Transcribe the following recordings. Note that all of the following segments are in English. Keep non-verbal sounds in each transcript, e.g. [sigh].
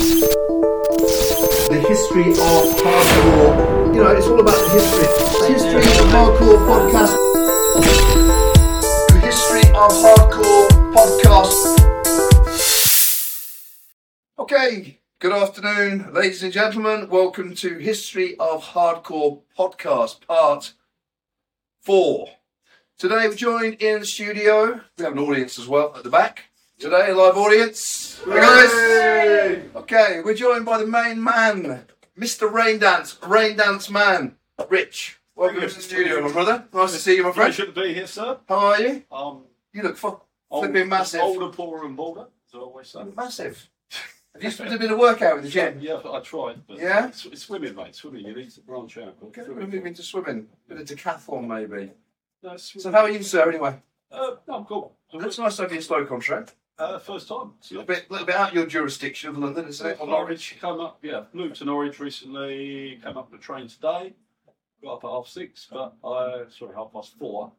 The history of hardcore. You know, it's all about the history. History of hardcore podcast. The history of hardcore podcast. Okay, good afternoon, ladies and gentlemen. Welcome to History of Hardcore podcast, part four. Today we're joined in the studio. We have an audience as well at the back. Today, live audience. Hey guys. Okay, we're joined by the main man, Mr. Rain Dance, Rain Dance Man, Rich. Welcome to the studio, my brother. Nice to see you, my friend. Pleasure to be here, sir. How are you? Um, You look fu- old- flipping massive. Older, poorer, and bolder, as I always say. Massive. Have you did a bit of workout in the gym? Yeah, I tried. But Yeah? It's, it's swimming, mate. Swimming. You need to branch out. Okay, we're moving to swimming. Bit of decathlon, maybe. No, So, how are you, sir? Anyway, Uh, no, I'm cool. it's nice to have you slow contract. Uh, first time. A little bit, little bit out your jurisdiction of London, isn't it? Or Norwich. Come up, yeah. Moved to Norwich recently. Came up the train today. Got up at half six, but I sorry, half past four.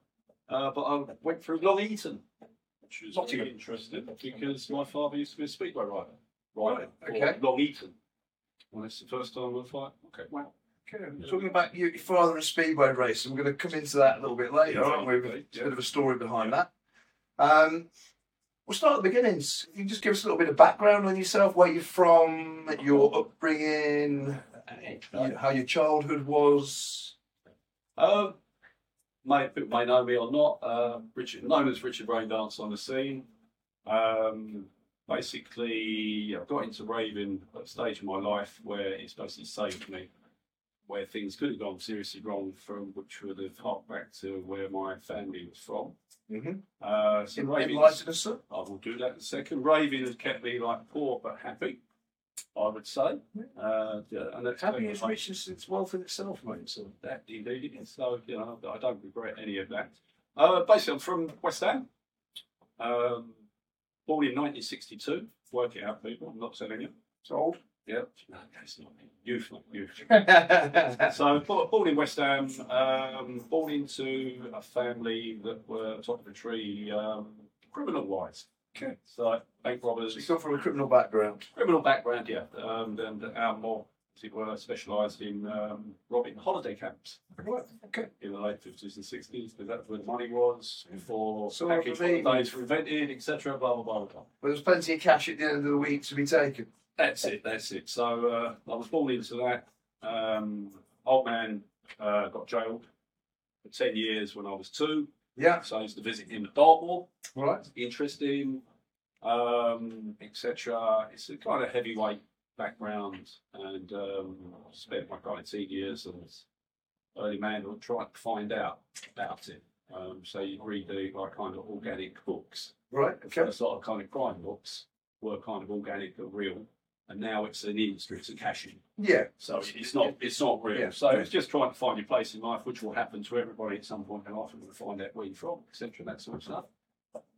Uh, but I went through Long Eaton, which is Nottingham. very interesting because my father used to be a speedway rider. Right. okay. Long Eaton. Well, it's the first time I've like, okay, wow. Okay, talking about your father and speedway race, and we're going to come into that a little bit later, aren't we? With a bit of a story behind that. Um, we'll start at the beginnings. Can you just give us a little bit of background on yourself, where you're from, your upbringing, you- how your childhood was? Um, may, people may know me or not. Uh, Richard, known as Richard Raindance on the scene. Um, basically, I got into raving at a stage in my life where it's basically saved me, where things could have gone seriously wrong, from which would have harked back to where my family was from. Mm-hmm. Uh, so raving, Enlighten us, sir. I will do that in a second. Raving has kept me like poor but happy, I would say. Uh, yeah, and that's Happy is my- richness its wealth in itself, mate. So that indeed. So you know, I don't regret any of that. Uh, basically, I'm from West Ham. Um, born in 1962. Work it out, people. I'm not telling you. it's old. No, that's not me. youth, youth. [laughs] So born in West Ham. Um, born into a family that were top of the tree, um, criminal-wise. Okay. So bank robbers, you come from a criminal background. criminal background, yeah. Um, and our mob, as it were, specialised in um, robbing holiday camps Right. Okay. in the late 50s and 60s, because that's where the money was, before So package for holidays were invented, etc. Blah, blah, blah, blah. But there's plenty of cash at the end of the week to be taken. That's it, that's it. So uh, I was born into that. Um, old man uh, got jailed for 10 years when I was two, Yeah. so I used to visit him at Dartmoor. Right. Interesting, um, etc. It's a kind of heavyweight background, and um, spent my kind of teen years as early manhood trying to find out about it. Um, so you read the like kind of organic books. Right. The Okay. first lot of kind of crime books were kind of organic and real, and now it's an industry, it's a cash in. Yeah. So it's not it's not real. Yeah. So it's just trying to find your place in life, which will happen to everybody at some point in life, and we'll find out where you're from, etc. That sort of stuff.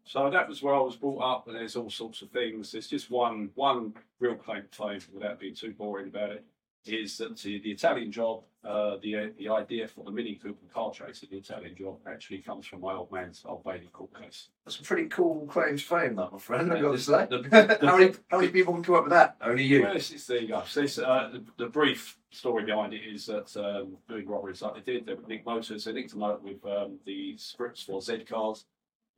So that was where I was brought up, and there's all sorts of things. There's just one one real claim to fame, without being too boring about it, is that the, the Italian job, uh, the the idea for the Mini Cooper car chase, in the Italian job, actually comes from my old man's Old Bailey court case. That's a pretty cool claim to fame, that, my friend. I've got to say. the- [laughs] the- how, many, how many people can come up with that? Only you. Well, it's, there you go. So it's, uh, the, the brief story behind it is that um, doing robberies like they did, they would nick motors. They nicked them motor with um, the scripts for Z cars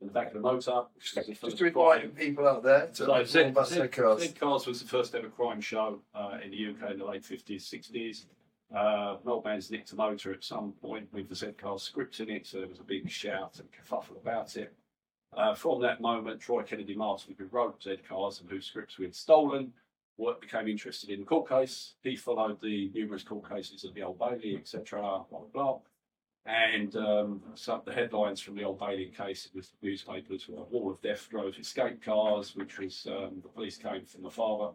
in the back of the motor. which was the Just to invite people out there to So Z, about Z, cars. Z Cars was the first ever crime show uh, in the UK in the late 50s, 60s. Uh, an old man's nicked a motor at some point with the Z Cars script in it, so there was a big shout and kerfuffle about it. Uh, from that moment, Troy Kennedy Martin, who wrote Z Cars and whose scripts we had stolen, work became interested in the court case. He followed the numerous court cases of the Old Bailey, etc., blah, blah, blah. And um, some the headlines from the Old Bailey case with the newspapers were Wall of Death drove escape cars, which was um, the police came from the father.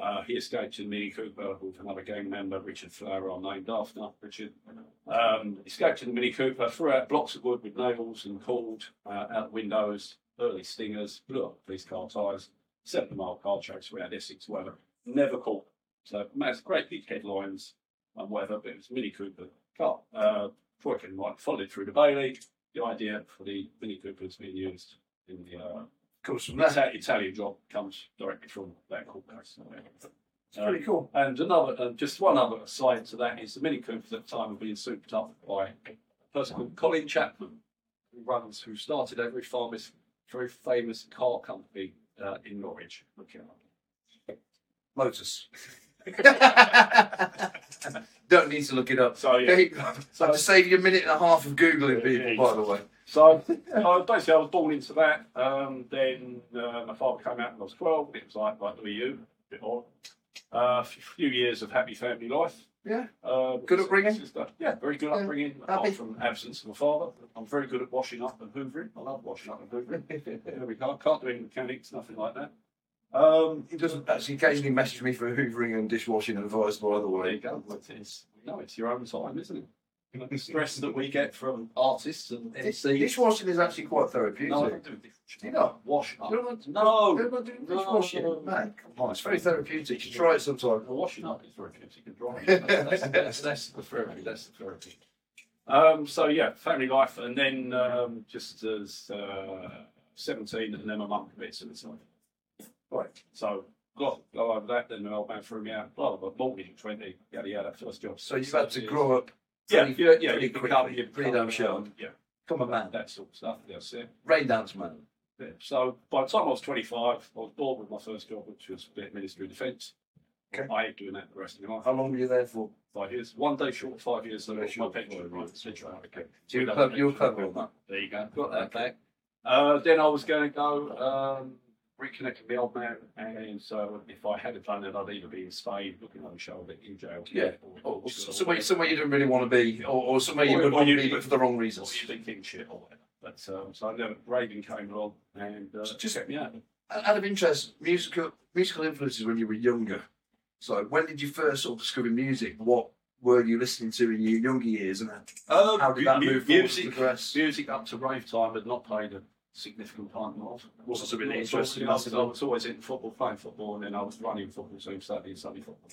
Uh, he escaped in Mini Cooper with another gang member, Richard Flower, named after Richard. Um, escaped in the Mini Cooper, threw out blocks of wood with nails and called uh, out windows, early stingers, blew up police car tyres, seven mile car chase around Essex, whatever. Never caught. So, man, great big headlines and whatever, but it was Mini Cooper car. Uh, Kennedy Martin followed through the Bailey. The idea for the Mini Cooper is being used in the uh, Comes from the that. Ita- Italian job comes directly from that court case. It's pretty cool. And another, uh, just one other aside to that is the Mini Cooper at the time were being souped up by a person called Colin Chapman, who runs, who started a very famous, very famous car company uh, in Norwich. Look it up. Lotus. [laughs] [laughs] Don't need to look it up. So yeah, Okay, so to save you a minute and a half of googling people, by the way. So uh, basically, I was born into that. Um, then uh, my father came out when I was 12, and it was like, like, who are you? A bit odd. Uh, a few years of happy family life. Yeah. Uh, Good upbringing? sister- Yeah, very good Yeah. upbringing. Happy? Apart from absence of a father, I'm very good at washing up and hoovering. I love washing up and hoovering. [laughs] there we go. Can't do any mechanics, nothing like that. Um, He doesn't actually occasionally message me for hoovering and dishwashing advice, by the there you go. It is, no, it's your own time, isn't it? The stress that we get from artists and MCs. Dishwashing is actually quite therapeutic. No, I don't do dishwashing. You not? Wash up. You don't want No. you don't do No. Man, come on, it's very therapeutic. You try it sometime. The washing up is very good. You can dry it. That's, [laughs] that's, that's, that's the therapy. That's the therapy. Um, so yeah, family life, and then um, just as uh, seventeen, and then my mum commits suicide. Right. So got go over that. Then the old man threw me out. Blah blah. blah mortgage at twenty. Yada yada. First job. So you've had to grow up. Yeah, pretty- yeah, yeah. pretty You become, quickly, you pretty damn sure. Yeah, Come on, man. that sort of stuff. That's it. Rain dance man. Yeah. So by the time I was 25, I was bored with my first job, which was Ministry of Defence. Okay. I ain't doing that the rest of my life. How long were you there for? Five years. One day short, five years. So my pension. Right. years. Right. Okay. So you We were you pension. on that. There you go. Got that back. Uh, then I was going to go um, reconnect with the old man, and so if I had done it, I'd either be in Spain looking on the shoulder in jail. Yeah. Or, Or, or somewhere, somewhere you didn't really want to be, or, or somewhere you would want to be, but for the wrong reasons. or you think king shit or whatever. But um, so I never, Reagan came along and uh, So just- checked me out. Out of interest, musical musical influences when you were younger. So when did you first sort of discover music? What were you listening to in your younger years, and Um, how did that move forward music, to progress? music up to rave time had not played a significant part of. my life. Wasn't so really I was interested in always- I was always in football, playing football, and then I was running football team Saturday and Sunday football.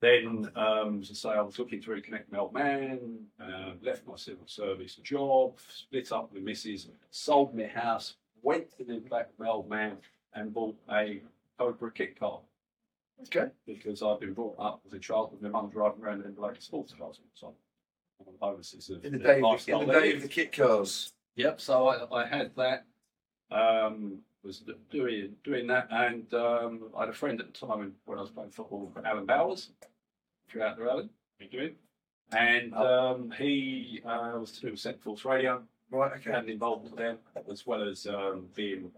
Then, um, as I say, I was looking to reconnect my old man, uh, left my civil service job, split up with Mrs., sold my house, went to live back with my old man, and bought a Cobra kit car Okay. because I'd been brought up as a child with my mum driving around in like sports cars all the time. One the bonuses of In the the day, of the, in the day of the kit cars. Yep. So I, I had that. Um, was doing doing that, and um, I had a friend at the time when I was playing football, Alan Bowers. If you're out there, Alan, you doing? And um, he uh, was to do with Centre Force Radio, Right. Okay. and involved with them, as well as um, being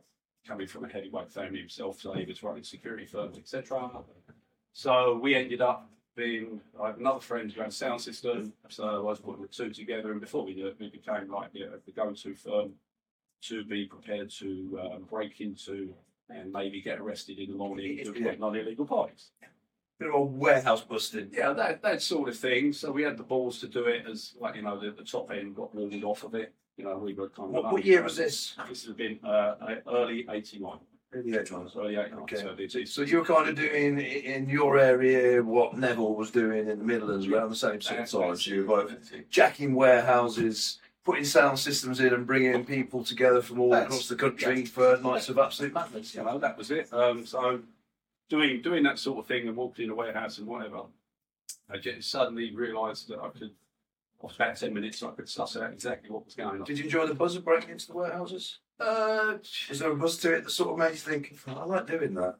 coming from a heavyweight family himself, so he was running security firms, etc. So we ended up being I have another friend who had a sound system, so I was putting the two together, and before we knew it, we became like the, the go-to firm to be prepared to um, break into and maybe get arrested in the morning Yeah. doing on illegal parties. Bit of a warehouse busting. Yeah, that that sort of thing. So we had the balls to do it as like you know the, the top end got walled off of it. You know we were kind of. What, what year was this? This has been uh, early '89. Early 80s. Early '89. Okay. So it is. So you were kind of doing in your area what Neville was doing in the Midlands around the same sort of time. So you were both jacking warehouses, putting sound systems in, and bringing people together from all That's- across the country for nights of absolute madness. you know, that was it. Um, so doing doing that sort of thing and walking in a warehouse and whatever, I just suddenly realised that I could. After about ten minutes, I could suss out exactly what was going on. Did you enjoy the buzz of breaking into the warehouses? Uh, Was there a buzz to it that sort of made you think, I like doing that?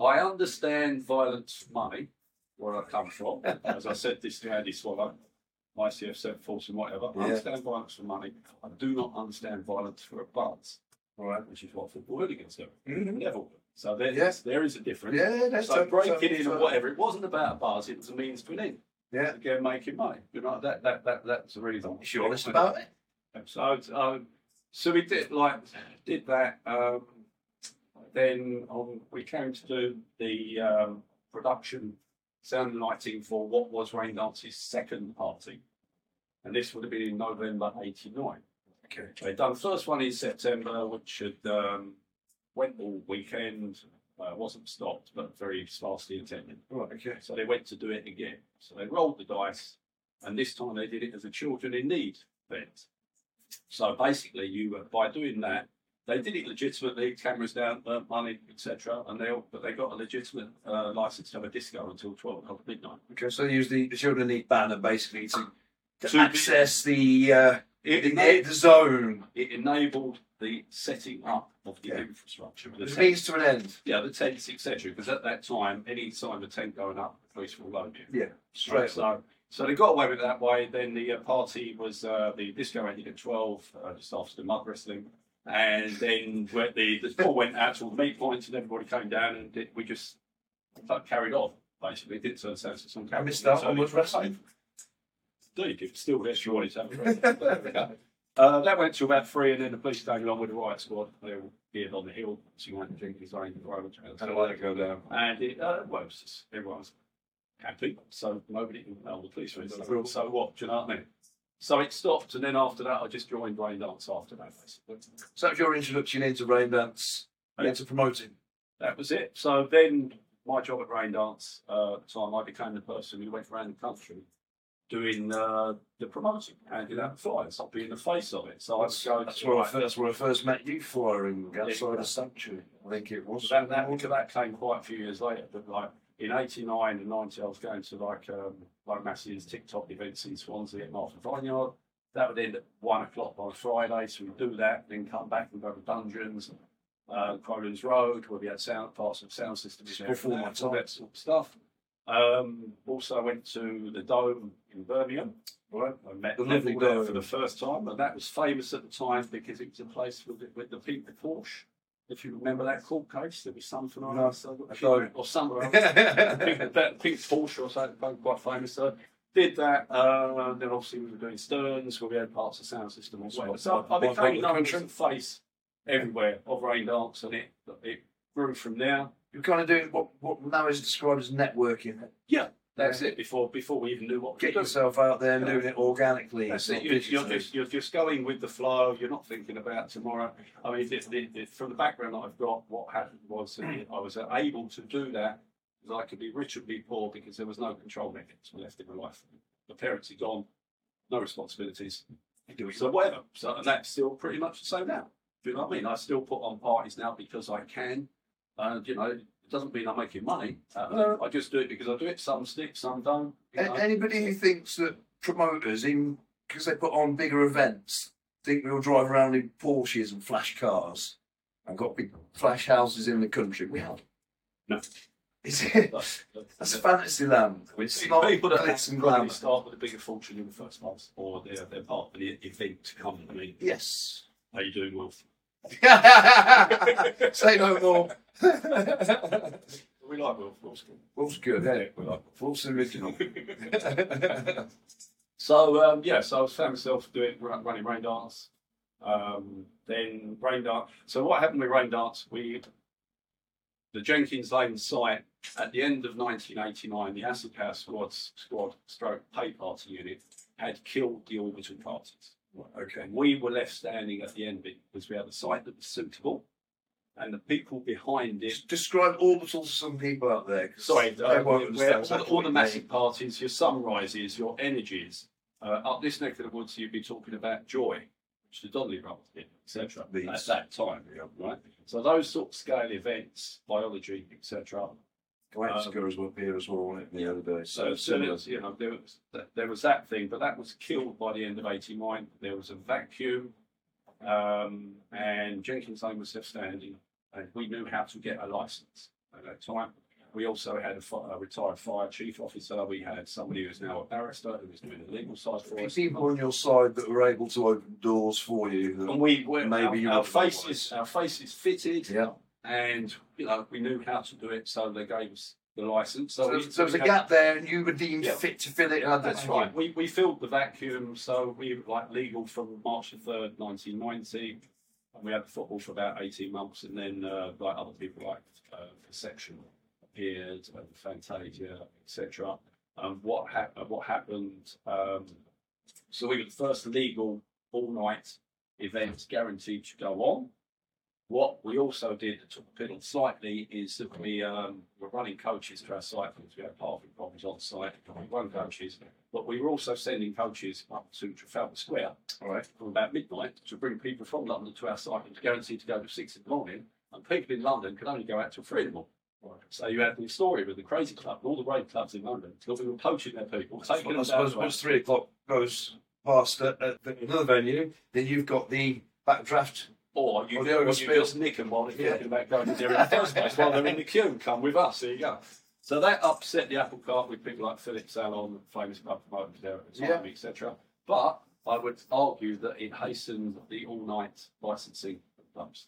I understand violence for money, where I come from. [laughs] As I said this to Andy Swallow, ICF Centre Force and whatever. I understand violence for money. I do not understand violence for a buzz, right. which is what football hooligans do. Mhm. Level. So there, Yeah. there is a difference. Yeah, that's So breaking totally in or whatever, it wasn't about a buzz, it was a means to an end. Yeah. Again, making money. You know, that that that that's the reason. Is you honest about it? So, so we did like did that. Um, then um, we came to do the um, production sound and lighting for what was Rain Dance's second party, and this would have been in November '89. Okay. They'd done the first one in September, which had um, went all weekend. Uh, wasn't stopped, but very sparsely attended. Right, okay. So they went to do it again. So they rolled the dice, and this time they did it as a children in need event. So basically, you uh, by doing that, they did it legitimately, cameras down, burnt money, etc. And they all, but they got a legitimate uh, license to have a disco until twelve o'clock midnight. Okay, so they use the, the children need banner basically to, to To- access the uh, It, the, the zone. it enabled the setting up of the Yeah. infrastructure. The It tent- means to an end. yeah, the tents, etc. Because at that time, any sign of a tent going up, the police will load you. Yeah, straight. So, so they got away with that way. Then the uh, party was uh, the disco ended at twelve, uh, just after the mud wrestling, and then the the ball went out to all the meat points, and everybody came down, and it, we just like, carried on. Basically, didn't turn sense to some I missed out on was wrestling. Do you? It's still there. if You wanted to it. Uh, that went to about three, and then the police came along with the riot squad. They were appeared on the hill, so you went to drink his own road. How did that go down? And it, uh, well, it was just, everyone was happy, so nobody can tell the police Cool. so, what, do you know what I mean? So it stopped, and then after that, I just joined Rain Dance after that, basically. So that was your introduction into rain dance and into promoting. That was it. So then, my job at Rain Dance, uh, at the time, I became the person who went around the country doing uh, the promoting, handing out flyers, I'd be in the face of it. So I'd go That's to where I first, that's where I first met you flying outside Yeah. the sanctuary. I think it was. that, that, that came quite a few years later, but like in 89 and 90, I was going to like um, like Massey's TikTok events in Swansea at Martin Vineyard. That would end at one o'clock on Friday, so we'd do that, then come back and go to Dungeons, uh, Cronin's Road, where we had sound parts of sound systems in there, Before my all time. that sort of stuff. Um, also went to the Dome in Birmingham. Right. I met The Neville there Dome. for the first time, and that was famous at the time because it was a place with the, with the pink Porsche. If you remember that court case, there was something on No, I don't. or somewhere else. [laughs] that pink Porsche or something, quite famous. So did that. Uh, then obviously we were doing Sterns, where we had parts of sound system as well. So I One part of became known as the face everywhere of rain dance, and it it grew from there. You're kind of doing what, what now is described as networking. That's it. Before before we even knew what we Get doing. yourself out there and doing it organically. That's not it. You're, you're digitally. just you're just going with the flow. You're not thinking about tomorrow. I mean, the, the, the, from the background that I've got, what happened was that mm. I was able to do that because I could be rich and be poor because there was no control mechanism left in my life. The parents are gone, no responsibilities. Do. So whatever. So and that's still pretty much the same now. Do you know what I mean? I still put on parties now because I can. And you know, it doesn't mean I'm making money. Uh, No. I just do it because I do it. Some stick, some don't. you A- Anybody who thinks that promoters, even because they put on bigger events, think we'll drive around in Porsches and flash cars and got big flash houses in the country, we haven't. No. Is it? But- That's fantasy land. It's not people that glitz and glamour. start with a bigger fortune in the first place, or they're, they're part of the event company. Yes. How you doing, Wolf? [laughs] Say no more. We like Wolf. Wolf's good. Wolf's good, eh? We like Wolf's original. [laughs] So um, yeah, so I found myself doing running rain dance. Um, then rain dance. So what happened with rain dance? We the Jenkins Lane site at the end of 1989, the Acid Power Squad Squad Stroke Pay Party Unit had killed the orbital parties. Okay. We were left standing at the end of it because we had a site that was suitable, and the people behind it describe orbital to some people out there. Sorry, uh, where- where all, all the massive parties, your sunrises, your energies. Uh, up this neck of the woods, you'd be talking about joy, which the Donnelly brothers did, etc. At that time, right? So those sort of scale events, biology, etc. Galactica was up here as well, it, the other day? So, so there was, you know, there was there was that thing, but that was killed by the end of '89. There was a vacuum, um, and Jenkins Lane was left standing, and we knew how to get a license at that time. We also had a, fi- a retired fire chief officer. We had somebody who's now a barrister who was doing the legal side for us. people on your side that were able to open doors for you. And we were Maybe our, you our faces, our faces fitted, yeah. And you know we knew how to do it, so they gave us the license. So, So, we- so there was a had- gap there, and you were deemed Yeah. fit to fill it. and That's right. We, we filled the vacuum, so we were like legal from March the third, nineteen ninety, and we had the football for about eighteen months, and then uh, like other people like uh, Perception appeared, uh, Fantasia, etc. Um, what hap- uh, what happened? Um, so we were the first legal all night event guaranteed to go on. What we also did the piddle slightly is that we um, were running coaches to our site because we had parking problems on site. We run coaches, But we were also sending coaches up to Trafalgar Square All right. from about midnight to bring people from London to our site and guaranteed to go to six in the morning. And people in London could only go out till three in the morning. So you had the story with the Crazy Club and all the rave clubs in London because we were poaching their people, taking I them down suppose to once three o'clock goes past at, at another venue, then you've got the backdraft. Or you, Or the or you overspill. just nick them while they're thinking about going to their in the first place while they're in the queue. And come with us. There you go. So that upset the apple cart with people like Philip Sallon, famous club promoters there at the time, Yeah. etc. But I would argue that it hastened the all-night licensing of clubs,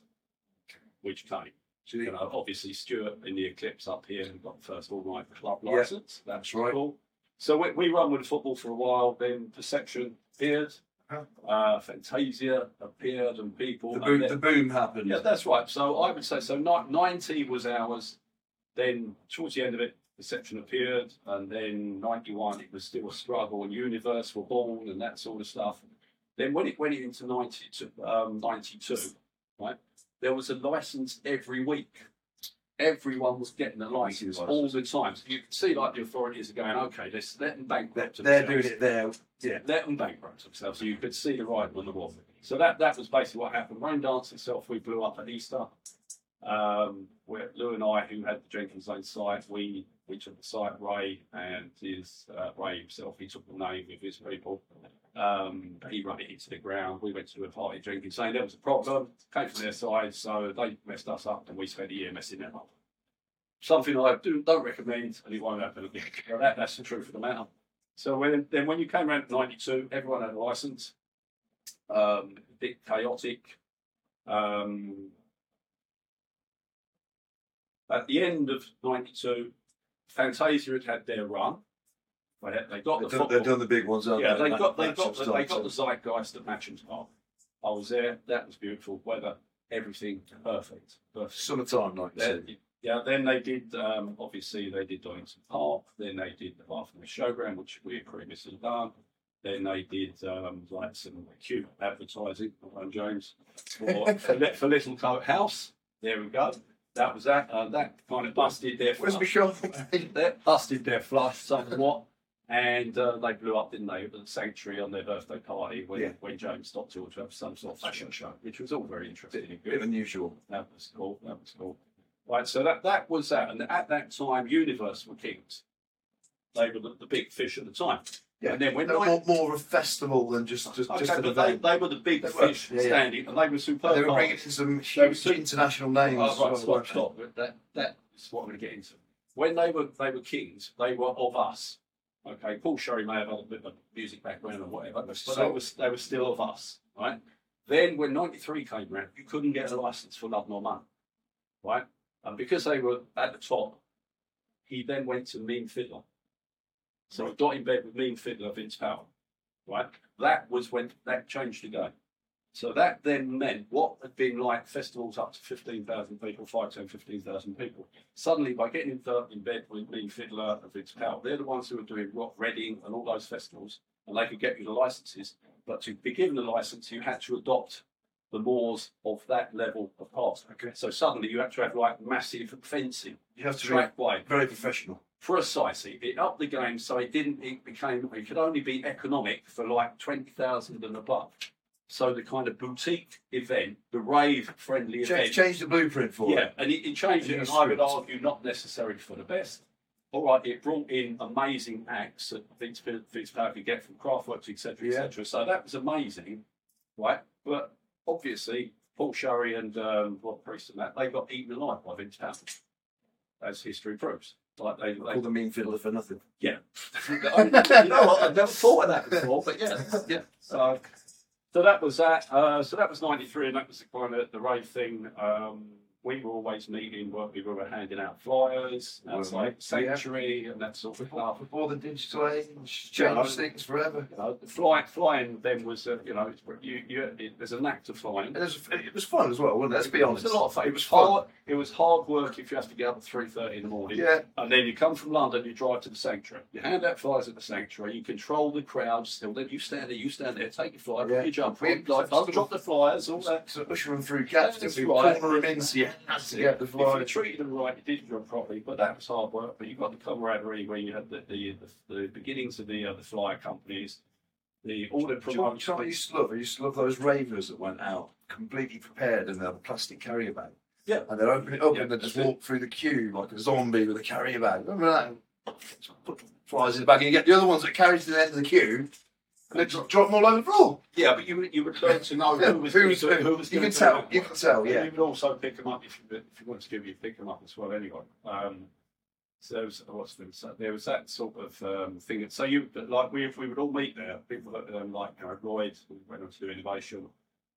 which came. So You know, obviously Stuart in the Eclipse up here got the first all-night club Yeah. license. That's That's right. cool. So we, we run with football for a while. Then Perception appeared. Uh, Fantasia appeared, and people. the and boom, then- the boom happened. yeah, that's right. So I would say so. Ninety was ours. Then towards the end of it, Perception appeared, and then ninety-one it was still a struggle, and Universe were born, and that sort of stuff. Then when it went into 92, um, 92, right, there was a license every week. Everyone was getting a license License. all the time. So you could see like the authorities are going, okay, let's let them bankrupt they're doing it there. Yeah. let them bankrupt themselves. So you could see the ride on the wall. So that that was basically what happened. Rain Dance itself, we blew up at Easter. Um, where Lou and I, who had the Jenkins Lane site, we we took the site. Ray and his uh, Ray himself, he took the name with his people. Um, he ran it into the ground. We went to a party drinking, saying. There was a problem. Came from their side, so they messed us up, and we spent a year messing them up. Something I do, don't recommend, and it won't happen again. [laughs] That, that's the truth of the matter. So when, then when you came around 92, everyone had a license. Um, a bit chaotic. Um, at the end of 92, Fantasia had had their run. They, had, they got the They've done, they've done the big ones, Yeah, they? That- got they got the, they got the zeitgeist at Matchams Park. I was there. That was beautiful weather. Everything perfect. Perfect. Summertime, like you said. Yeah, then they did. Um, obviously, they did Donington Park. Then they did the Bathroom Showground, which we had previously done. Then they did um, like some cute advertising, Ron James, for, for, for Littlecote House. There we go. That was that. Uh, that kind of busted their Where's flush. [laughs] That busted their flush somewhat. And uh, they blew up, didn't they, at the sanctuary on their birthday party when, Yeah. when James stopped to have some sort of fashion show, which was all very interesting and Bit unusual. That was cool. That was cool. Right, so that, that was that. And at that time, Universe were kings. They were the, the big fish at the time. Yeah. And then were Nine- more, more of a festival than just just, Okay, just an but they, event. they were the big They were, fish yeah, yeah. standing, and they were superb. They were bringing in some huge international names. Oh, as well, right, stop, stop. That, that is what I'm going to get into. When they were they were kings, they were of us. Okay, Paul Shurey may have had a bit of a music background or whatever, but So- they were they were still of us, right? Then when '93 came around, you couldn't get a license for Love Nor Money, right? And because they were at the top, he then went to Mean Fiddler. So he got in bed with Mean Fiddler, Vince Power, right? That was when that changed the game. So that then meant what had been like festivals up to 15,000 people, 5, 10, 15,000 people. Suddenly, by getting in, in bed with Mean Fiddler and Vince Power, they're the ones who were doing Rock Reading and all those festivals, and they could get you the licenses. But to be given the license, you had to adopt the laws of that level of pass. Okay. So suddenly you had to have like massive fencing, You have to be track way, very professional. Precisely. It upped the game so it didn't, it became, it could only be economic for like 20,000 and above. So the kind of boutique event, the rave friendly Change, event. change the blueprint for Yeah, it. and it, it changed it, and I would argue not necessarily for the best. All right, it brought in amazing acts that Vince, Vince Power could get from Kraftwerks, etc., Yeah. etc. So that was amazing, right? But obviously, Paul Shurey and um, Rob Priest and that, they got eaten alive by Vince Power, as history proves. Like they, I they call the mean fiddler for nothing. yeah. [laughs] you know what? I've never thought of that before, but yeah, yeah. So, so that was that. Uh, so that was '93, and that was the kind of the rave thing. Um, we were always meeting, where we were handing out flyers outside Sanctuary and that sort of stuff. before the digital age changed Yeah. things forever. You know, fly, flying then was, uh, you know, it's, you, you, it, there's a knack to flying. And it was, it was fun as well, wasn't it? Let's be honest. It was a lot of fun. It was fun. hard. It was hard work if you have to get up at three thirty in the morning. Yeah, And then you come from London, you drive to the sanctuary. You hand out flyers at the sanctuary. You control the crowds. Still, then you stand there, you stand there, take your flyer, Yeah. your jump We- like, drop the flyers, all that. so usher them through gaps, didn't right. corner them in. So Has to get the If you treated them right, you did your job properly, but that was hard work. But you got the camaraderie where you had the the, the, the beginnings of the uh, the flyer companies, the all the Do you know promotions. do you know what I used to love? I used to love those ravers that went out completely prepared and they a plastic carrier bag. Yeah. And they'd open it up Yeah, and they'd just that's it. walk through the queue like a zombie with a carrier bag. Remember that? Just Put flies in the bag and you get the other ones that carry to the end of the queue and they just drop them all over the floor. Yeah, but you would- you would learn to know who was who was who, was You can tell, you can tell, And yeah. You would also pick them up if you if you wanted to give you pick them up as well anyway. Um, so there was, what's the, so there was that sort of um, thing. So you like we if we would all meet there. People that um, like you know, Lloyd went on to do innovation.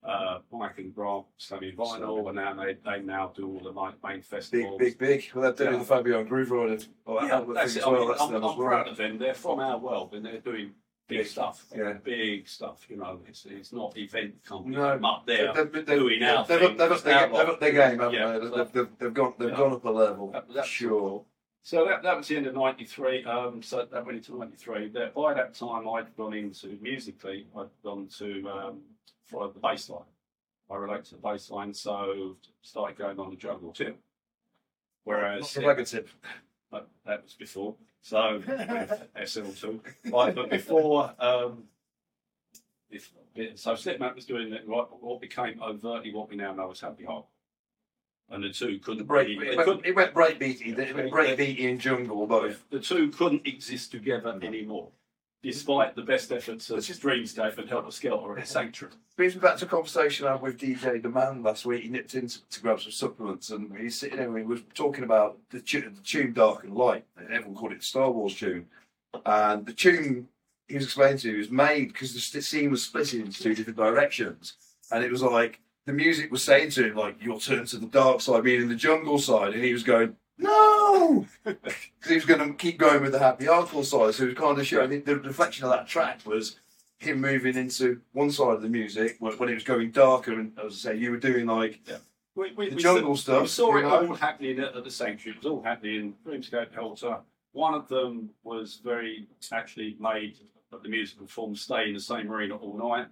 Uh, Mike and Grant studied vinyl, and now they, they now do all the main, main festivals. big, big. big. Well, they're doing Yeah. the Fabio and Grooverider or Yeah, other that's it. as I mean, that's I'm, I'm well. proud of them. They're from our world, and they're doing big stuff. yeah. big stuff. You know, it's it's not event company No, up there. They've, they've, doing our they've, thing. they've, they've up their game, haven't Yeah. they? They've, they've, they've, gone, they've Yeah. gone up a level. That- sure. So that, that was the end of '93. Um, so that went into '93. That by that time, I'd gone into musically. I'd gone to um, follow the bass line. I relate to the bass line, so started going on the jungle too. Whereas the ragga tip. [laughs] that, that was before. So [laughs] SL2. Right, but before, um, if, so Slipmatt was doing it, right, what became overtly what we now know as Happy Heart. And the two couldn't Break, it, went, it went breakbeaty. It went breakbeaty and jungle both. the two couldn't exist together anymore, despite the best efforts of just- Dreamscape and Helter Skelter and Sanctuary. Brings me back to a conversation I had with DJ the Man last week. He nipped in to, to grab some supplements and he's sitting there and he was talking about the, tu- the tune Dark and Light. Everyone called it Star Wars tune. And the tune he was explaining to me was made because the st- scene was split into two different directions. And it was like the music was saying to him, like, you'll turn to the dark side, meaning the jungle side. And he was going, no! [laughs] he was going to keep going with the happy hardcore side. So it was kind of showing the, the reflection of that track was him moving into one side of the music when, when it was going darker. And as I say, you were doing like We, we, the we jungle saw, stuff. We saw it know? all happening at, at the Sanctuary. It was all happening in Dreamscape Helter. One of them was very actually made that the musical form stay in the same arena all night.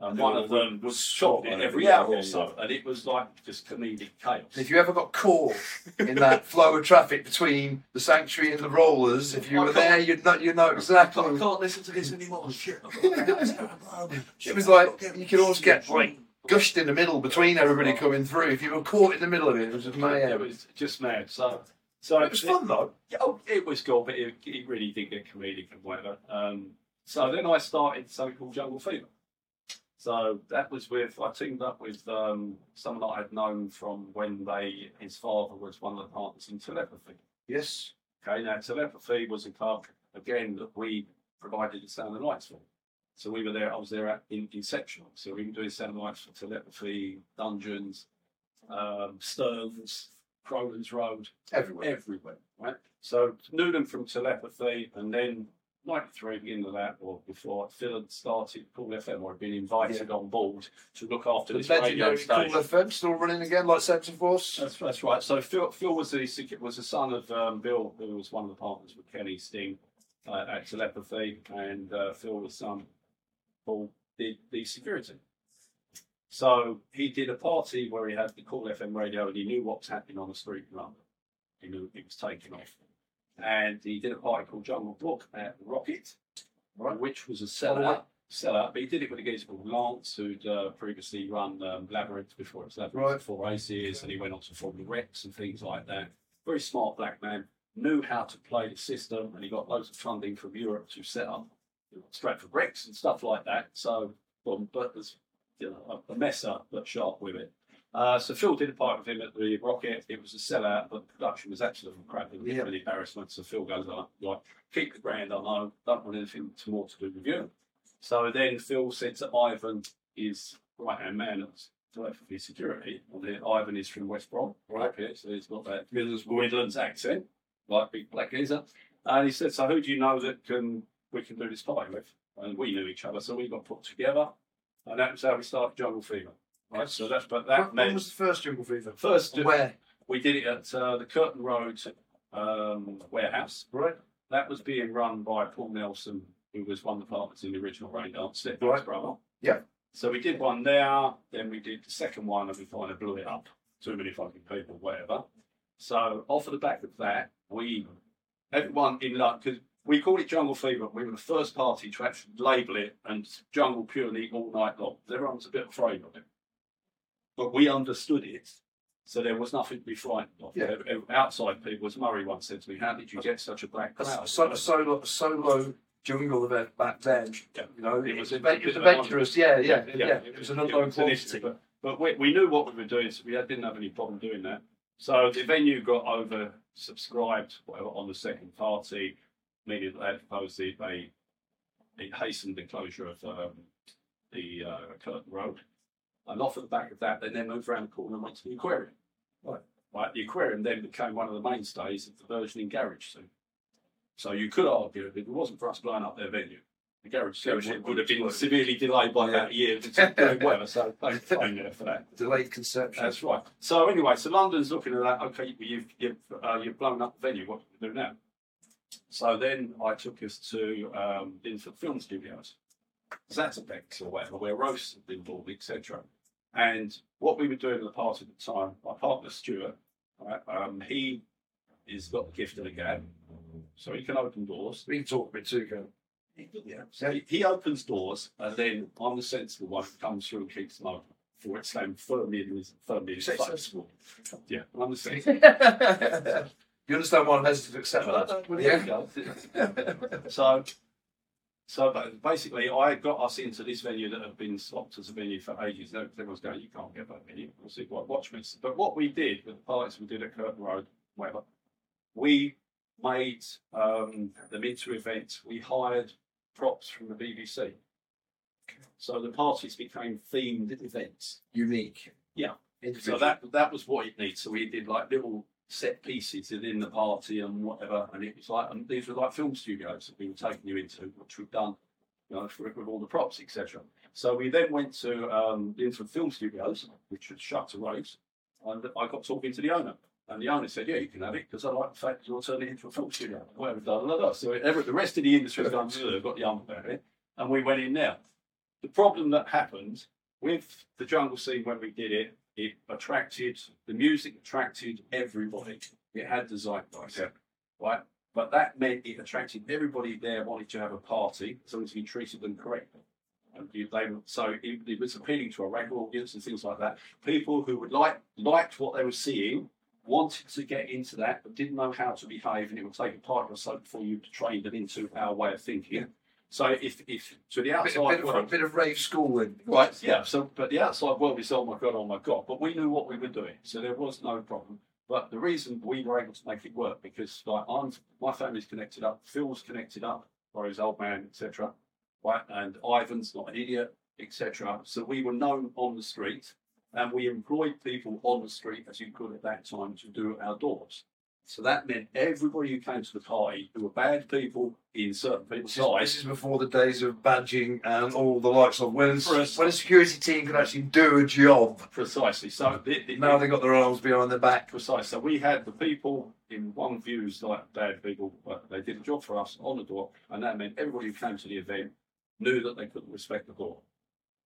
And And one of them was shot shot in every every hour hour, or so, and it was like just comedic chaos. If you ever got caught in that flow of traffic between the sanctuary and the rollers, if you I were there, you'd know, you'd know exactly. I can't listen to this anymore. [laughs] Shit. It was like you could always get like gushed in the middle between everybody coming through. If you were caught in the middle of it, it was just mad. It was just mad. So, so It was fun though. Oh, it was cool, but it, it really did get comedic and whatever. Um, so then I started something called Jungle Fever. So that was with I teamed up with um, someone that I'd known from when they his father was one of the partners in Telepathy. Yes. Okay, now Telepathy was a club again that we provided the sound and lights for. So we were there. I was there at in Inception. So we were doing sound and lights for Telepathy, Dungeons, um, Sterns, Cronin's Road Everywhere. everywhere, right? So knew them from telepathy, and then '93, beginning of that, or before, Phil had started Kool FM, or had been invited on board to look after The this radio legendary Cool station. FM still running again, like Centre Force. That's, that's right. So Phil, Phil was the was the son of um, Bill, who was one of the partners with Kenny Sting uh, at Telepathy, and uh, Phil was son Paul did the security. So he did a party where he had the Kool FM radio, and he knew what was happening on the street in London. He knew it was taking off, and he did a party called Jungle Book at Rocket, right, which was a sellout. Sellout, but he did it with a geezer called Lance, who'd uh, previously run um, Labyrinth before it was Labyrinth Right. for four races, and he went on to Formula Rex and things like that. Very smart black man, knew how to play the system, and he got loads of funding from Europe to set up you know, Stratford Rex and stuff like that. So, um, but was you know a, a messer but sharp with it. Uh, so Phil did a part with him at the Rocket. It was a sellout, but the production was absolutely crap. It was Yeah. an embarrassment. So Phil goes like, keep the brand I know, don't want anything to more to do with you. So then Phil said to Ivan, his right hand man at telepathy security, and then Ivan is from West Brom, right here, so he's got that Midlands, Midlands accent, like big black geezer. And he said, So who do you know that can we can do this party with? And we knew each other, so we got put together, and that was how we started Jungle Fever. Right, so that's but that When, when meant was the first Jungle Fever? first Where? we did it at uh, the Curtain Road um, warehouse. Right. That was being run by Paul Nelson, who was one of the partners in the original Rain Dance, Stephen's Right. brother. Yeah. So we did one there, then we did the second one, and we kind of blew it up. too many fucking people, whatever. So off of the back of that, we everyone in London because we called it Jungle Fever. We were the first party to actually label it and jungle purely all night long. Everyone was a bit afraid of it, but we understood it. So there was nothing to be frightened of. Yeah. Outside people, as Murray once said to me, "How did you get such a black A cloud?" so, solo, solo jungle event back then. Yeah. You know, It was a- it was adventurous. Yeah, yeah, yeah. It was an it unknown was an quantity. but, but we, we knew what we were doing, so we didn't have any problem doing that. So the venue got over subscribed, whatever, on the second party, meaning that they proposed it, they it hastened the closure of um, the uh, Curtain Road. And off at the back of that, they then moved around the corner and went to the aquarium. Right. Right, the aquarium then became one of the mainstays of the burgeoning garage scene. So you could argue if it wasn't for us blowing up their venue, the garage scene would, would have been severely delayed by about a year to doing. [laughs] So thank thank you for that. Delayed conception. That's right. So anyway, so London's looking at that. Okay, you've you've uh, you've blown up the venue. What do we do now? So then I took us to um, Linford Film Studios, Zatterbeck's or whatever, where roasts had been bought, etc. And what we were doing at the party at the time, my partner Stuart, right, um, he has got the gift of the gab, so he can open doors. We can talk a bit too, can Yeah. So he, he opens doors, and then I'm the sensible one who comes through and keeps them open for it staying firmly in his firmly in his Yeah, I'm the sensible. [laughs] you understand why I'm hesitant to accept that? [laughs] well, go. [laughs] so, so but basically, I got us into this venue that had been stopped as a venue for ages. Everyone's going, you can't get that venue. We'll see what watch me. But what we did with the parties we did at Curtain Road, whatever, we made um, them into events. We hired props from the BBC. So the parties became themed events. Unique. Yeah. So that that was what it needs. So we did like little set pieces within the party and whatever, and it was like and these were like film studios that we were taking you into, which we've done, you know, for, with all the props, etc. So we then went to um, the Linford Film Studios, which was shut to race, and I got talking to the owner. And the owner said, "Yeah, you can have it because I like the fact you're turning it into a film studio." Whatever, da, da, da. So every, the rest of the industry has gone, "Ugh, got the ump about it," and we went in there. The problem that happened with the jungle scene when we did it, it attracted the music attracted everybody. It had the zeitgeist, Yeah. right? But that meant it attracted everybody there wanted to have a party as you treated them correctly. And you, they, were so it, it was appealing to a regular audience and things like that. People who would like liked what they were seeing, wanted to get into that, but didn't know how to behave, and it would take a part or so before you trained them into our way of thinking. So if if to the bit, outside bit, of, a bit of rave schooling. Right, yeah. So, but the outside world is, oh my god, oh my god. But we knew what we were doing, so there was no problem. But the reason we were able to make it work because, like, I'm my family's connected up, Phil's connected up, or his old man, etc. Right, and Ivan's not an idiot, etc. So we were known on the street, and we employed people on the street, as you could at that time, to do our doors. So that meant everybody who came to the party who were bad people in certain people's eyes. this is before the days of badging and all the likes of when, For when a security team could actually do a job. Precisely. So the, the, Now they've got their arms behind their back. precise. So we had the people in one views like bad people, but they did a job for us on the door, and that meant everybody who came to the event knew that they couldn't respect the door.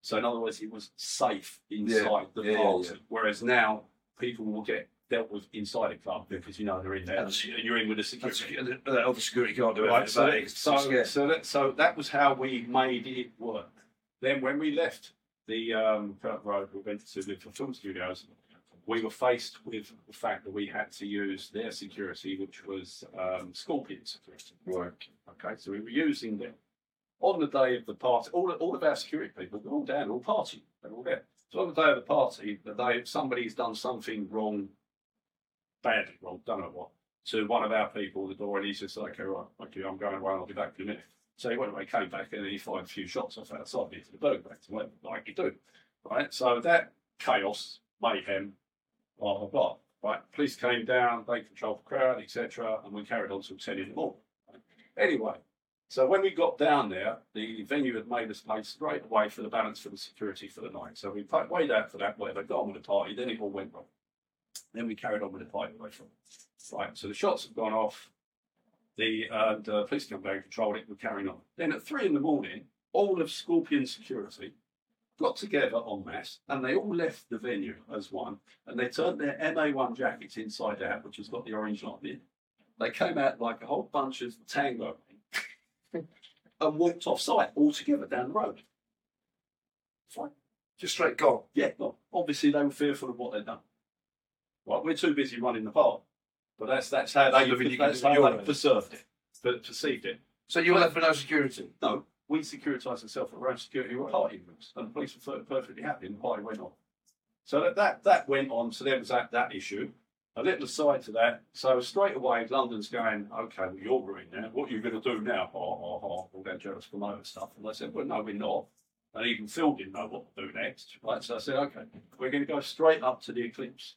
So in other words, it was safe inside the yeah, yeah, party. yeah. Whereas now people will get dealt with inside a club because you know they're in there and you're in with the That's, security. the other security can't do Right, anything so, about it. It's so, so, that, so that was how we made it work. Then when we left the um, Curtain Road, we went to the film studios. We were faced with the fact that we had to use their security, which was um, Scorpion security. Right. Okay, so we were using them on the day of the party. All, all of our security people, they're all down, all party, they're all there. So on the day of the party, the day somebody's done something wrong, badly wrong, don't know what, to one of our people at the door, and he's just like, "Okay, right, you, I'm going away, I'll be back in a minute." So he went away, came back, and then he fired a few shots off outside into the burger back to whatever, like you do, right? So that chaos, mayhem, blah blah blah. Right, police came down, they controlled the crowd, etc., and we carried on till ten in the morning. Anyway, so when we got down there, the venue had made us pay straight away for the balance for the security for the night. So we paid way down for that, whatever, got on with the party, then it all went wrong. Then we carried on with the from. Right, so the shots have gone off. The, uh, the police come back and controlled it, we're carrying on. Then at three in the morning, all of Scorpion security got together en masse, and they all left the venue as one, and they turned their MA1 jackets inside out, which has got the orange line in. They came out like a whole bunch of tango [laughs] and walked off site all together down the road. Fine. Just straight gone. Yeah, well, obviously they were fearful of what they'd done. Well, we're too busy running the park, but that's that's how they Living that's your- how your they life. perceived it, per- perceived it. So you were left with no security. No, we securitised ourselves with around security were party rooms, and the police were per- perfectly happy, and the party went on. So that, that that went on. So there was that that issue. A little aside to that. So straight away, London's going, okay, well, you're ruined now. What are you going to do now? Oh, oh, oh, all that jealous promoter stuff. And I said, well, no, we're not. And even Phil didn't know what to do next. Right, so I said, okay, we're going to go straight up to the Eclipse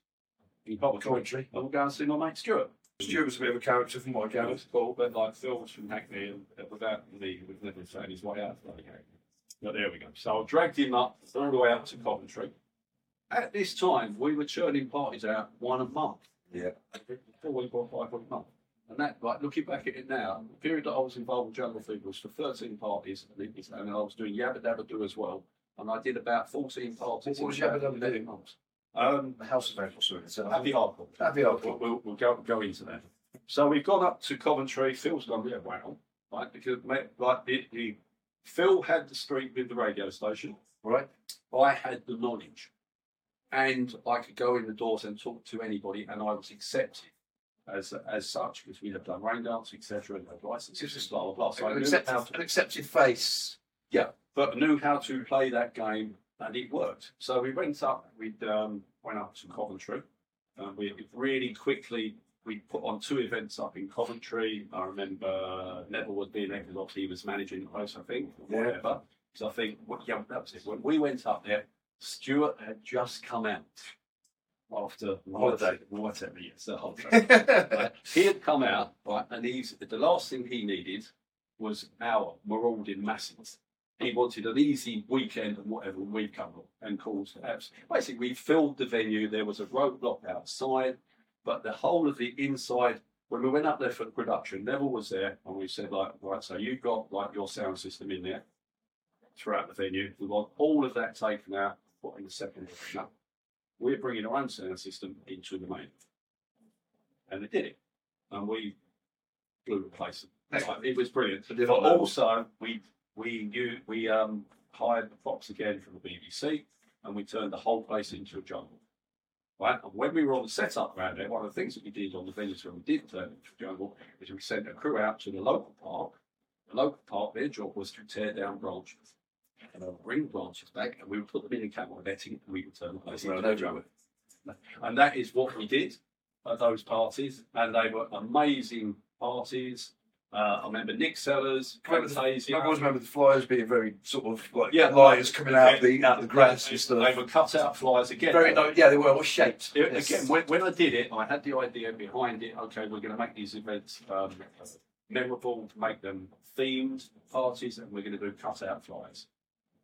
in Coventry, Coventry. and we'll go and see my mate Stuart. Stuart was a bit of a character from what I gathered. cool, but like Phil was from Hackney and without me, we've never found his way out. Like, but there we go. So I dragged him up all the way up to Coventry. At this time, we were churning parties out one a month. Yeah. Four week or five week month. And that, like, looking back at it now, the period that I was involved with Jungle Fever was for 13 parties, and, it, and I was doing Yabba Dabba Do as well. And I did about 14 parties. What was Yabba Dabba Do? months. Um, The House of April, sorry. So Happy Hardcore. Happy We'll, Hardcore. we'll, we'll go, go into that. So we've gone up to Coventry. Phil's gone, yeah, wow. Right, because mate, like it, he, Phil had the street with the radio station. Right. I had the knowledge, and I could go in the doors and talk to anybody, and I was accepted as as such because we had done rain dance, etc., and had licenses, blah blah blah. So I An knew accepted, how to an accepted face. Yeah, but knew how to play that game, and it worked. So we went up. We um, went up to Coventry. Uh, we really quickly we put on two events up in Coventry. I remember Neville was being there because he was managing the place, I think, or Yeah. whatever. So I think, well, yeah, that was it. When we went up there, Stuart had just come out after Holiday. whatever, yes, the holiday. Right? [laughs] He had come out, right, and he's the last thing he needed was our marauding masses. He wanted an easy weekend and whatever, we'd come up and caused abs. Basically, we filled the venue. There was a roadblock outside, but the whole of the inside. When we went up there for the production, Neville was there, and we said, like, right, so you've got like your sound system in there throughout the venue. We want all of that taken out, put in the second arena. We're bringing our own sound system into the main, and they did it, and we blew the place. Like, it was brilliant. But also, we we knew we um, hired the props again from the BBC, and we turned the whole place into a jungle. Right, and when we were on the setup around there, one of the things that we did on the venues when we did turn it into a jungle is we sent a crew out to the local park. The local park, their job was to tear down branches. And they'll bring branches back, and we would put them in a camera netting, and we would turn the place into a jungle. And that is what we did at those parties, and they were amazing parties. Uh, I remember Nick Sellers, Remember the- Fantasia. I always remember the flyers being very sort of like Yeah. lions coming out of the out of the grass they, and stuff. They were cut out flyers again. Very no, yeah, they were all shaped. It- Yes. Again, when, when I did it, I had the idea behind it. Okay, we're going to make these events um, memorable, make them themed parties, and we're going to do cut-out flyers.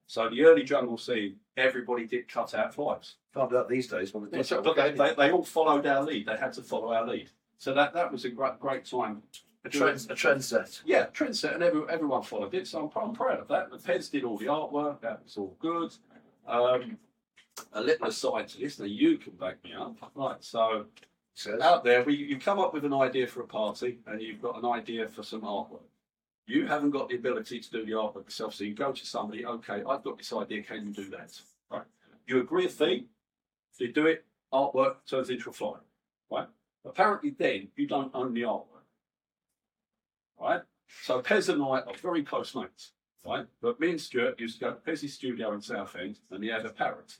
So the early jungle scene, everybody did cut-out flyers. Found out these days when Yeah, so- but they, they, they all followed our lead. They had to follow our lead. So that, that was a great great time. A trend a trend set. Yeah, trend set, and every, everyone followed it. So I'm, I'm proud of that. The Pez did all the artwork. That was all good. Um, a little aside to this, now you can back me up. Right, so Says. out there, we, you come up with an idea for a party and you've got an idea for some artwork. You haven't got the ability to do the artwork yourself, so you go to somebody, okay, I've got this idea, can you do that? Right. You agree a theme, you do it, artwork turns into a flyer. Right? Apparently then you don't own the artwork. Right? So Pez and I are very close mates. Right? But me and Stuart used to go to Pez's studio in Southend and he had a parrot.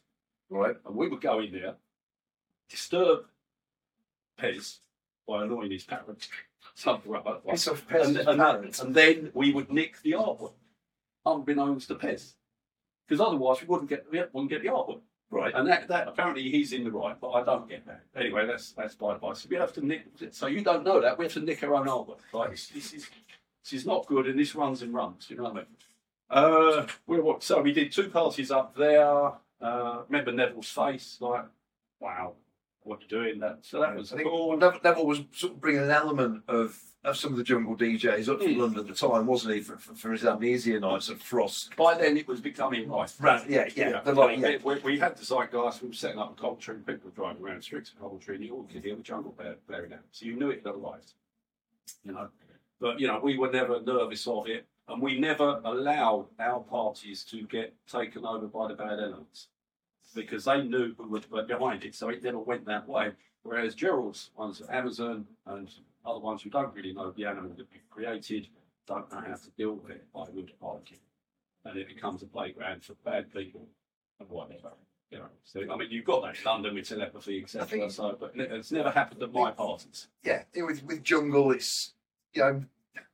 Right. And we would go in there, disturb Pez by annoying his parrot. Something like that. Piece of And, and, parrot. and then we would nick the artwork, unbeknownst to Pez. Because otherwise we wouldn't get, we wouldn't get the artwork. Right. And that, that apparently he's in the right, but I don't get that. Anyway, that's that's by. So we have to nick. So you don't know that we have to nick our own artwork. Right? This, is this is not good, and this runs and runs. You know what I mean? Uh, we what? So we did two parties up there. Uh, remember Neville's face? Like, wow, what you're doing. That so that was I think cool. Neville, Neville was sort of bringing an element of, of some of the jungle DJs up from Mm. London at the time, wasn't he, for, for, for his amnesia nights at Frost? By then, it was becoming right. Right, yeah, yeah, the like, yeah. We, we had the zeitgeist. We were setting up a culture, and people were driving around streets of Coventry, and you all could hear the jungle bear blaring out. So you knew it had arrived. You know, but you know, we were never nervous of it, and we never allowed our parties to get taken over by the bad elements because they knew who were behind it. So it never went that way. Whereas Gerald's ones at Amazon and other ones who don't really know the animal that we've created don't know how to deal with it. I would argue and it becomes a playground for bad people and whatever. You know, so I mean, you've got that in London with telepathy, etc. So, but it's never happened at my parties. Yeah, with, with jungle, it's, you know,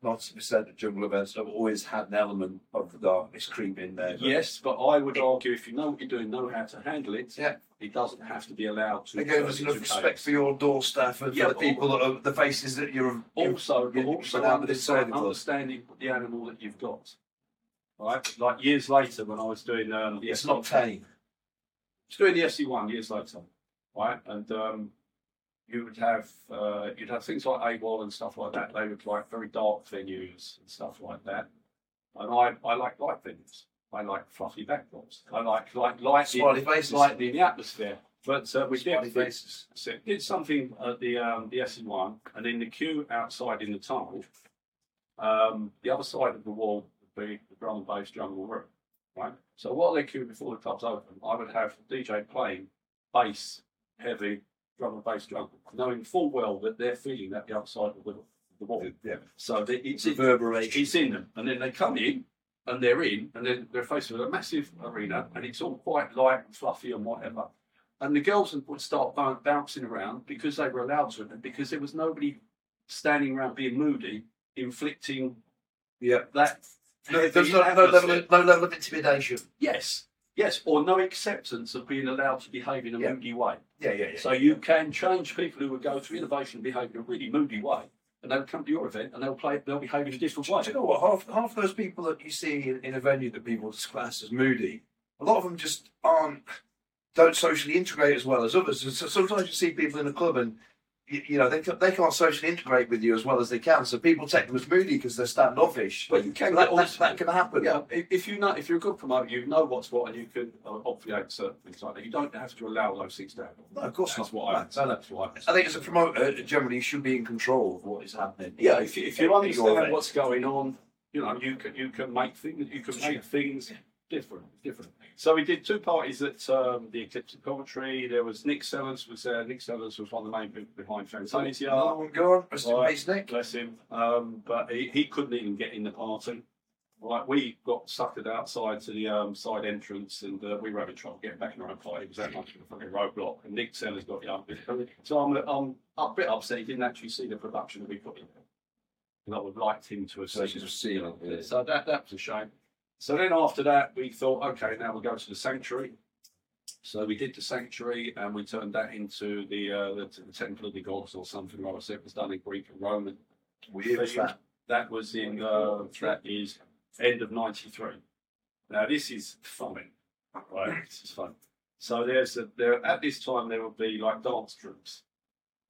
90% of jungle events have always had an element of the darkness creep in there. Yes, but I would argue if you know what you're doing, know how to handle it. Yeah. it doesn't have to be allowed to. Again, there's enough respect for your door staff and Yeah, for the but- people that are the faces that you're. Also, but also but I'm inside understand, understanding the animal that you've got. Right, like years later when I was doing um, the It's not tame. was doing the SE one years later, right? And um, you would have uh, you'd have things like AWOL and stuff like that. They would like very dark venues and stuff like that. And I, I like light venues. I like fluffy backdrops. I like like lighting, Smiley faces. lighting in the atmosphere. But uh, we did, faces. did something at the um, the SE one, and in the queue outside in the tunnel, um, the other side of the wall would be the drum and bass jungle room right? So while they queue before the club's open, I would have DJ playing bass, heavy, drum and bass jungle, knowing full well that they're feeling that the outside of the, the wall. Yeah. So they, it's, in, Reverberation. it's in them. And then they come in, and they're in, and then they're faced with a massive arena, and it's all quite light and fluffy and whatever. And the girls would start bouncing around because they were allowed to, and because there was nobody standing around being moody, inflicting Yeah. that. No, there's no, no, level no level of intimidation. Yes, yes, or no acceptance of being allowed to behave in a Yeah. moody way. Yeah, yeah, yeah. So you can change people who would go through innovation and behave in a really moody way, and they'll come to your event and they'll play, they'll behave in a different way. Do you know what? Half, half those people that you see in, in a venue that people class as moody, a lot of them just aren't, don't socially integrate as well as others. So sometimes you see people in a club and, you, you know, they, they can't socially integrate with you as well as they can. So people take them as moody because they're standoffish. But you can that, that, that can happen. Yeah, if you know if you're a good promoter, you know what's what, and you can uh, obviate certain things like that. You don't have to allow those things to happen. No, of course That's not. what I. No, no. That's what I I think as a promoter, generally, you should be in control of what is happening. Yeah, if you, if you understand what's going on, you know, you can you can make things you can make things different, different. So we did two parties at um, the Eclipse of Coventry. There was Nick Sellers was there. Nick Sellers was one of the main people behind Fantasia. Another one go on. Rest in peace, Nick. Bless him. Um, but he, he couldn't even get in the party. Like we got suckered outside to the um, side entrance, and uh, we were having trouble getting back in our own party. It was that much of a fucking roadblock. And Nick Sellers got the up. So I'm I'm a bit upset he didn't actually see the production that we put in. And I would have liked him to have So seen it. So that that was a shame. So then after that, we thought, okay, now we'll go to the sanctuary. So we did the sanctuary, and we turned that into the uh, the, the temple of the gods or something like that. It was done in Greek and Roman. Weird as that. That was in uh, that is end of '93. Now this is fun, right? This is fun. So there's a, there at this time there would be like dance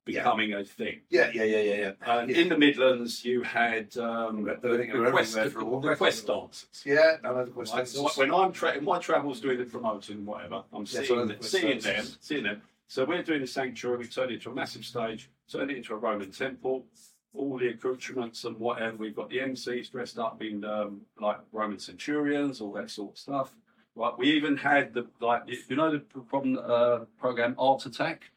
troupes Yeah. becoming a thing. Yeah, yeah, yeah, yeah, yeah. And Yeah. in the Midlands, you had um, the, the quest, everywhere for all the that. quest dances. Yeah, I know the Right, so when I'm tra- my travels doing the promoting, whatever, I'm Yeah, so seeing, the them, seeing them, seeing them. So we're doing the sanctuary. We turned it into a massive stage, turned it into a Roman temple. All the accoutrements and whatever. We've got the MCs dressed up in um, like Roman centurions, all that sort of stuff. Right. We even had the like you know the problem uh, program Art Attack.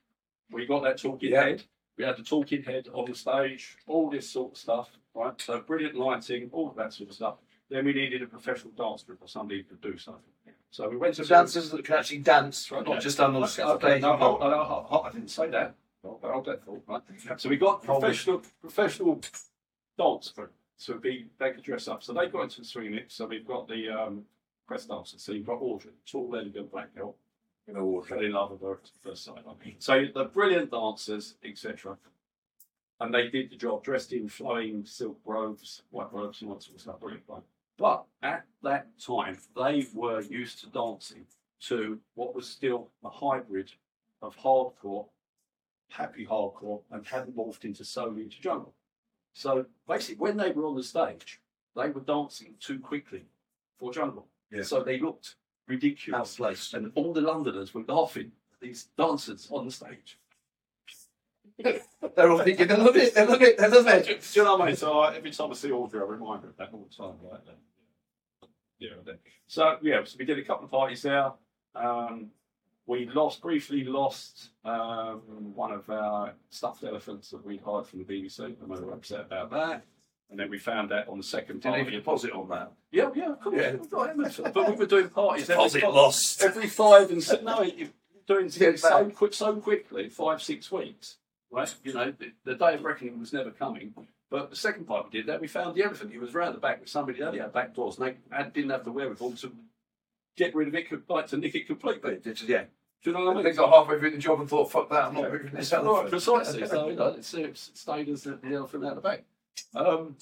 We got that talking Yeah. head. We had the talking head on the stage. All this sort of stuff. Right. So brilliant lighting, all of that sort of stuff. Then we needed a professional dance group or somebody who could do something. So we went to dancers that can actually dance, Right, not yeah. just on Okay, the okay, no, no, no, no, I didn't say that. No, hold that thought, right? So we got professional professional dance group. So be they could dress up. So they got into the swing mix. So we've got the um, quest dancers. So you've got Audrey, tall, elegant black girl. You know, Fell in love with her at first sight. So the brilliant dancers, etc. And they did the job, dressed in flowing silk robes, white robes, and all that sort of stuff. Brilliant fun. But at that time, they were used to dancing to what was still a hybrid of hardcore happy hardcore and hadn't morphed into solely into jungle. So basically, when they were on the stage, they were dancing too quickly for jungle. Yeah. So they looked ridiculous. Outplaced. And all the Londoners were laughing at these dancers on the stage. They're all thinking, they love it, they love it, they love Do it. you know what I mean? So I, every time I see Audrey, I remind her of that all the time. Like that. Yeah. that. So yeah, so we did a couple of parties there. Um, we lost briefly lost um, one of our stuffed elephants that we hired from the BBC, and we were upset about that. And then we found out on the second Did they party. leave a deposit on that? Yeah, yeah, of course. Yeah. But we were doing parties every, Deposit five, lost. every five and six. No, you're doing things so back. quick, so quickly, five, six weeks. Right? You know, the, the day of reckoning was never coming. But the second part we did that, we found the elephant. He was round the back with somebody that had back doors, and they had, didn't have the wherewithal to get rid of it, like to nick it completely. It's- yeah. Do you know what I mean? They got halfway through the job and thought, fuck that, I'm not Yeah. moving this Right, elephant. precisely. So you know, it's, it's stayed as the, the elephant out the back. Um,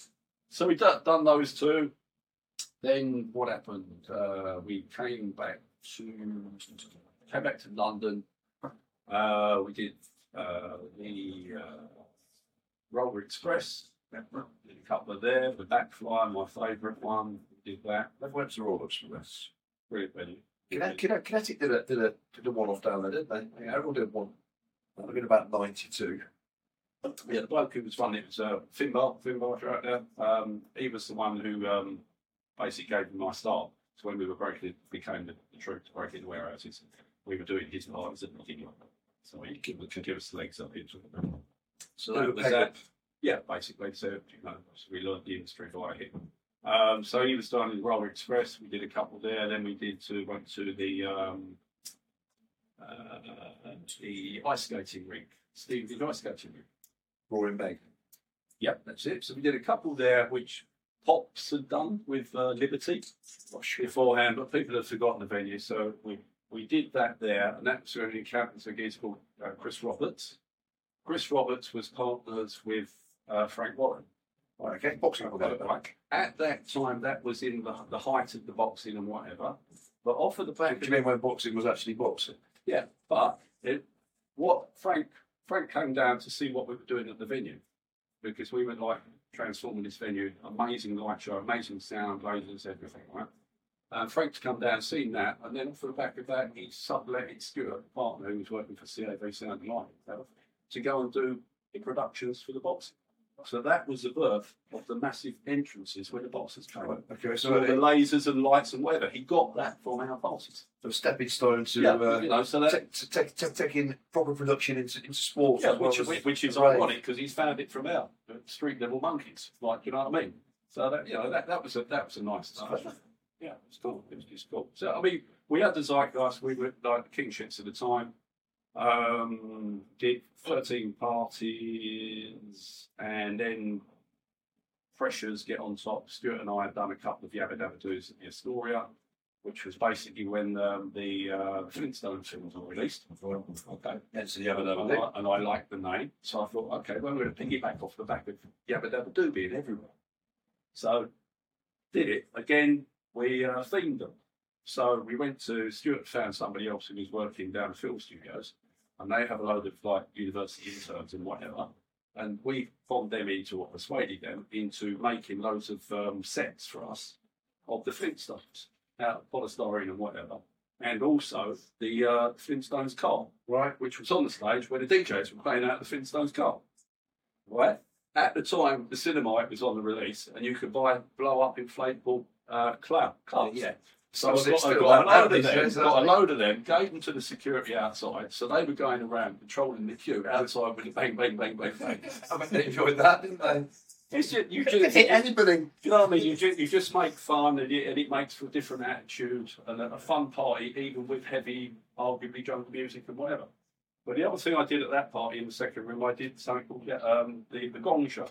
so we done, those two. Then what happened? Uh, we came back to came back to London. Uh, we did uh, the uh, Roller Express. Did a couple of there. The Backfly, my favourite one. We did that. They went to Roller Express. Brilliant venue. Kinetic, Kinetic, Kinetic did a, did a, did a one off down there, didn't they? Yeah, everyone did one. Have been about 92. Yeah, the bloke who was running it was uh, Finbar, Finbar right there. Um, he was the one who um, basically gave me my start. So when we were breaking became the, the troop to break in the warehouses, we were doing his parties at the beginning. So he could, could give us the legs up into. So that was that. Yeah, basically. So, you know, so we learned the industry via him. Um, so he was down in Roller Express. We did a couple there. Then we did to went to the um, uh, the ice skating rink. Steve did ice skating rink. Roaring Meg. Yep, that's it. So we did a couple there, which Pops had done with uh, Liberty beforehand, but people have forgotten the venue. So we, we did that there, and that was when we encountered a geezer called uh, Chris Roberts. Chris Roberts was partners with uh, Frank Warren. Right, okay, boxing back. At that time, that was in the, the height of the boxing and whatever. But off of the back Do you mean when boxing was actually boxing? yeah, but it, what Frank Frank came down to see what we were doing at the venue because we were like transforming this venue, amazing light show, amazing sound, lasers, everything, right? And Frank's come down, seen that, and then off the back of that, he subletted Stuart, partner who was working for CAV Sound himself, to go and do the productions for the boxing. So that was the birth of the massive entrances where the boxes came. Right, okay, So the lasers and lights and whatever, he got that from our was a stepping stone to, Yeah, uh, you know, so that to take, ta- taking proper production into, into sport. Yeah, well which, as- which, is as ironic because he's found it from our uh, street level monkeys. Like, you know what I mean? So that you know that, that was a that was a nice touch. Yeah, it was cool. It was just cool. So I mean, we had the zeitgeist. We were like the kingships at the time. Um, did thirteen parties, and then pressures get on top. Stuart and I had done a couple of Yabba Dabba Doos at the Astoria, which was basically when um, the uh, Flintstone films were released. Okay. Hence the Yabba Dabba And Doo. I, and I liked the name, so I thought, okay, well, I'm going to piggyback off the back of Yabba Dabba Doo being everywhere. So, did it. Again, we uh, themed them. So, we went to, Stuart found somebody else who was working down at Film Studios, and they have a load of like university interns and whatever. And we bombed them into, or persuaded them into making loads of um, sets for us of the Flintstones out of polystyrene and whatever. And also the uh, Flintstones car Right. which was on the stage where the DJs were playing out the Flintstones car. Right? At the time, the cinema it was on the release, and you could buy blow up inflatable uh, cloud cars. Yeah. So Was I it got, I got a load of them, got a load of them, gave them to the security outside, so they were going around controlling the queue outside with a bang, bang, bang, bang, bang. [laughs] I mean, they enjoyed that, didn't they? It's just, you You just, hit anybody. you know what I mean? You just, you just make fun and it, and it makes for a different attitude and a, a fun party, even with heavy, arguably drunk music and whatever. But the other thing I did at that party in the second room, I did something called yeah, um, the, the Gong Show.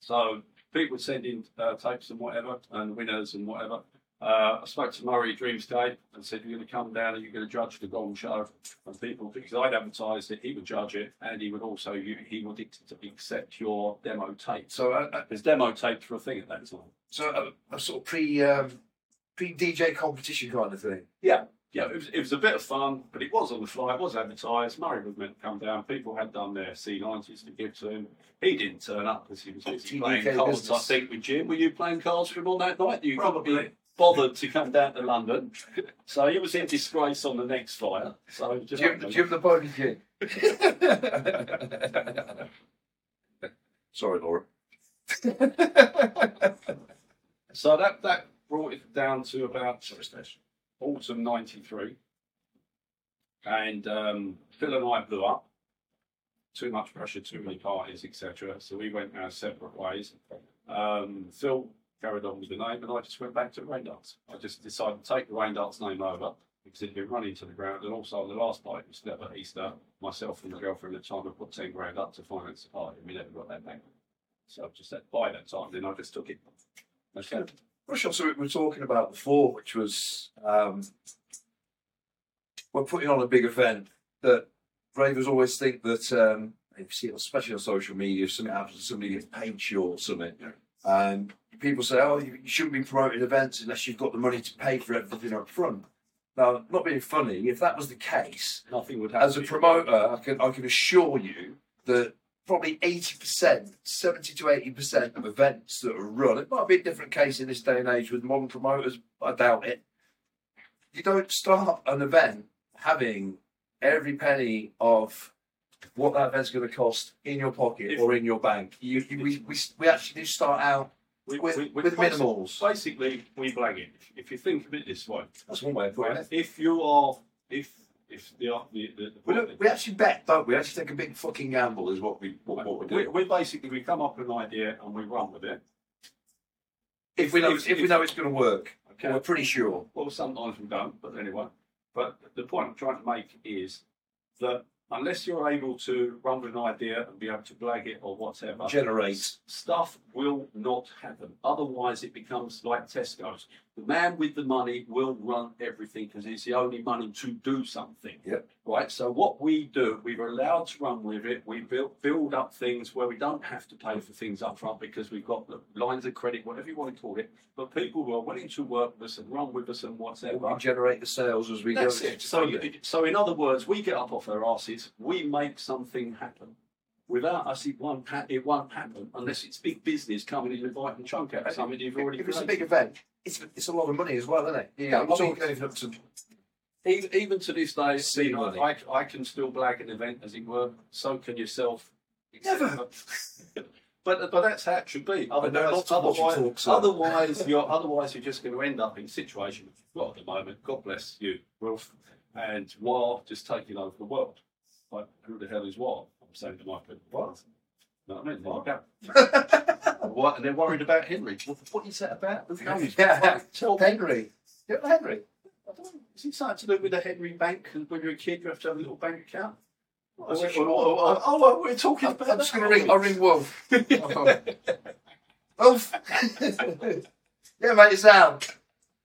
So people would send in uh, tapes and whatever, and winners and whatever. Uh, I spoke to Murray Dreamscape and said, You're going to come down and you're going to judge the Gong Show. And people, because I'd advertised it, he would judge it and he would also he would accept your demo tape. So, uh, uh, Because demo tapes were a thing at that time. so a, a sort of pre um, pre DJ competition kind of thing. Yeah, yeah, it was, it was a bit of fun, but it was on the fly. It was advertised. Murray was meant to come down. People had done their C90s to give to him. He didn't turn up because he was busy playing cards. I think with Jim. Were you playing cards with him on that night? You couldn't Probably. Be bothered to come down to London, so he was in disgrace on the next flyer. So just Jim, Jim the Pony King. Sorry, Laura. So that that brought it down to about autumn '93, and um, Phil and I blew up. Too much pressure, too many parties, etc. So we went our separate ways. Um, Phil carried on with the name, and I just went back to Rain Dance. I just decided to take the Rain Dance name over because it'd been running to the ground, and also on the last party was never Easter. Myself and the girlfriend at the time had put ten grand up to finance the party, and we never got that back. So I just said by that time, then I just took it. That's it. Brush on something we were talking about before, which was um, we're putting on a big event that ravers always think that um, you see it, especially on social media, if something happens, somebody gets paid short or something, and people say, "Oh, you, you shouldn't be promoting events unless you've got the money to pay for everything up front." Now, not being funny, if that was the case, Nothing would happen. as a promoter, I can I can assure you that probably eighty percent, seventy to eighty percent of events that are run, it might be a different case in this day and age with modern promoters. I doubt it. You don't start an event having every penny of what that event's going to cost in your pocket If- or in your bank. You, you, we, we, we actually do start out We- with, we- with basi- minimals. Basically, we blag it. If- If you think of it this way, That's one way of putting it. if you are, if if the the, the, We, don't, we actually bet, don't we? We actually take a big fucking gamble, is what we what, what we do. we, we basically we come up with an idea and we run with it. if we know if- if, we know it's going to work, Okay. we're pretty sure. Well, sometimes we don't, but anyway. But the point I'm trying to make is that unless you're able to run with an idea and be able to blag it or whatever, Generate. stuff will not happen. Otherwise, it becomes like Tesco's. The man with the money will run everything because it's the only money to do something. Yep. Right. So what we do, we're allowed to run with it. We build build up things where we don't have to pay for things up front because we've got the lines of credit, whatever you want to call it. But people who are willing to work with us and run with us and whatever. We generate the sales as we That's go. it. So, so in other words, we get up off our asses, we make something happen. Without us, it won't, ha- it won't happen unless it's big business coming in and biting chunk out of something you've already if it's a created. big event, it's it's a lot of money as well, isn't it? Yeah, I'm I mean- talking anything up to Even, even to this day, See you know, money. I, I can still blag an event, as it were. So can yourself. Never. [laughs] But but that's how it should be. Otherwise, watch you otherwise, talk, sir. otherwise you're otherwise you're just going to end up in a situation which you've got at the moment. God bless you, Wilf, and war just taking over the world. Like who the hell is war? I'm saying to my people, what? No, I mean, like [laughs] what? And they're worried about Henry. What, what is that about? Who knows? [laughs] Yeah. Tell. Henry. Yeah, Henry. I don't know. Is it something to do with the Henry Bank? And when you're a kid, you have to have a little bank account. Oh, Oh, sure. oh, oh, oh, we're talking I'm, about I'm just going to ring. I'll ring Wolf. [laughs] Wolf. yeah, mate, it's down.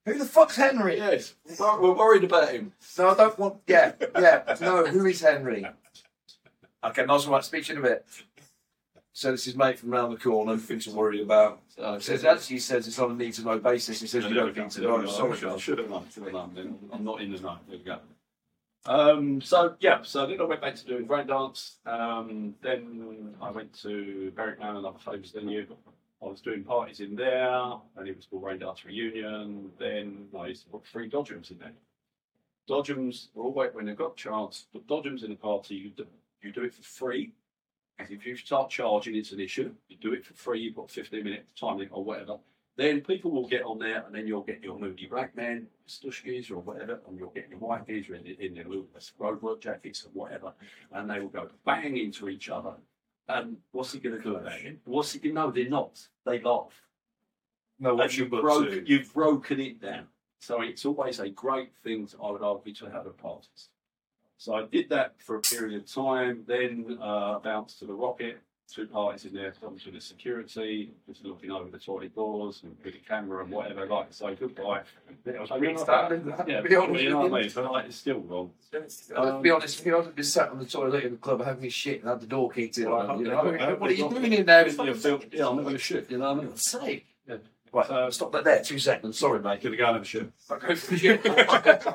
Who the fuck's Henry? Yes, we're we're worried about him. No, I don't want. Yeah, yeah. No, who is Henry? Okay, nice one. Speak to you in a bit. So this is mate from round the corner. Nothing to worry about. So, Says actually he says it's on a need to know basis. He says you don't need to know. Sorry, I John. should have known. Should have known. Then I'm not in the know. There we go. Um, so yeah, so then I went back to doing grand dance. Um, then I went to Berwick Manor, another famous venue. I was doing parties in there, and it was called Rain Dance Reunion. Then I used to put three Dodgems in there. Dodgems were always when they've got a chance. But Dodgems in a party, you do, you do it for free. Because if you start charging, it's an issue. You do it for free. You've got 15 minutes time limit or whatever. Then people will get on there, and then you'll get your moody black man, stushkis or whatever, and you'll get your white in, in their little roadwork jackets or whatever, and they will go bang into each other. And what's he going to do about it? What's he? No, they're not. They laugh. No, what's your you've, broke, to? you've broken it down. So it's always a great thing, to, I would argue, to have at parties. So I did that for a period of time, then uh, bounced to the Rocket, two parties in there, to the security, just looking over the toilet doors and with a camera and whatever, like to say goodbye. So, you know, Standing there, yeah, be honest you know with what I mean? But like, it's still wrong. Let's be honest, if you hadn't been sat on the toilet in the club having shit and had the door kicked in, like, you know, what are you doing in there? Yeah, I'm not going to shit, you know what I mean? Sake. Yeah. Right, So- stop that there. Two seconds. Sorry, mate. Gonna go and have a shit. Okay. [laughs]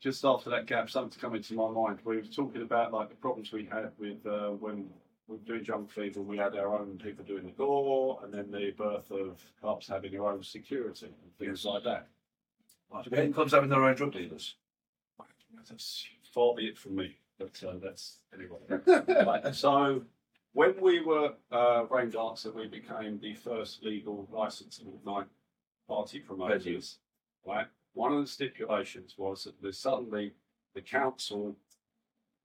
just after that gap, something's come into my mind. We were talking about like the problems we had with uh, when we were doing jungle fever. We had our own people doing the door, and then the birth of clubs having their own security and things like that. When clubs having their own drug dealers. That's far be it from me, but uh, that's anyway. [laughs] right, so when we were uh, Rain Dancer, we became the first legal licensed night party promoters. Right, one of the stipulations was that the, suddenly the council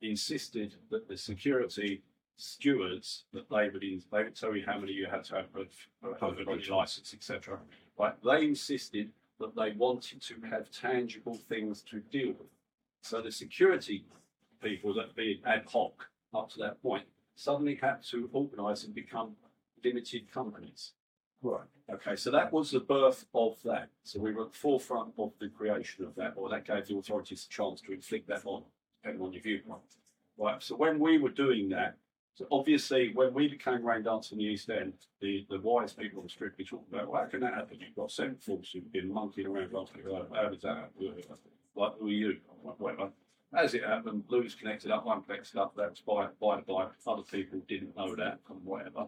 insisted that the security stewards that they would in, they would tell you how many you had to have on your license, etc. Right, they insisted that they wanted to have tangible things to deal with. So the security people that had been ad hoc up to that point suddenly had to organise and become limited companies. Right. Okay, so that was the birth of that. So we were at the forefront of the creation of that, or that gave the authorities a chance to inflict that on, depending on your viewpoint. Right, so when we were doing that, so obviously when we became Rain Dance in the East End, the, the wise people on the talking about, well, how can that happen? You've got seven folks who've been monkeying around well, how does that happen? Like, who are you? Whatever. As it happened, Louis connected up, one connected up, that was by, by the by. Other people didn't know that and whatever.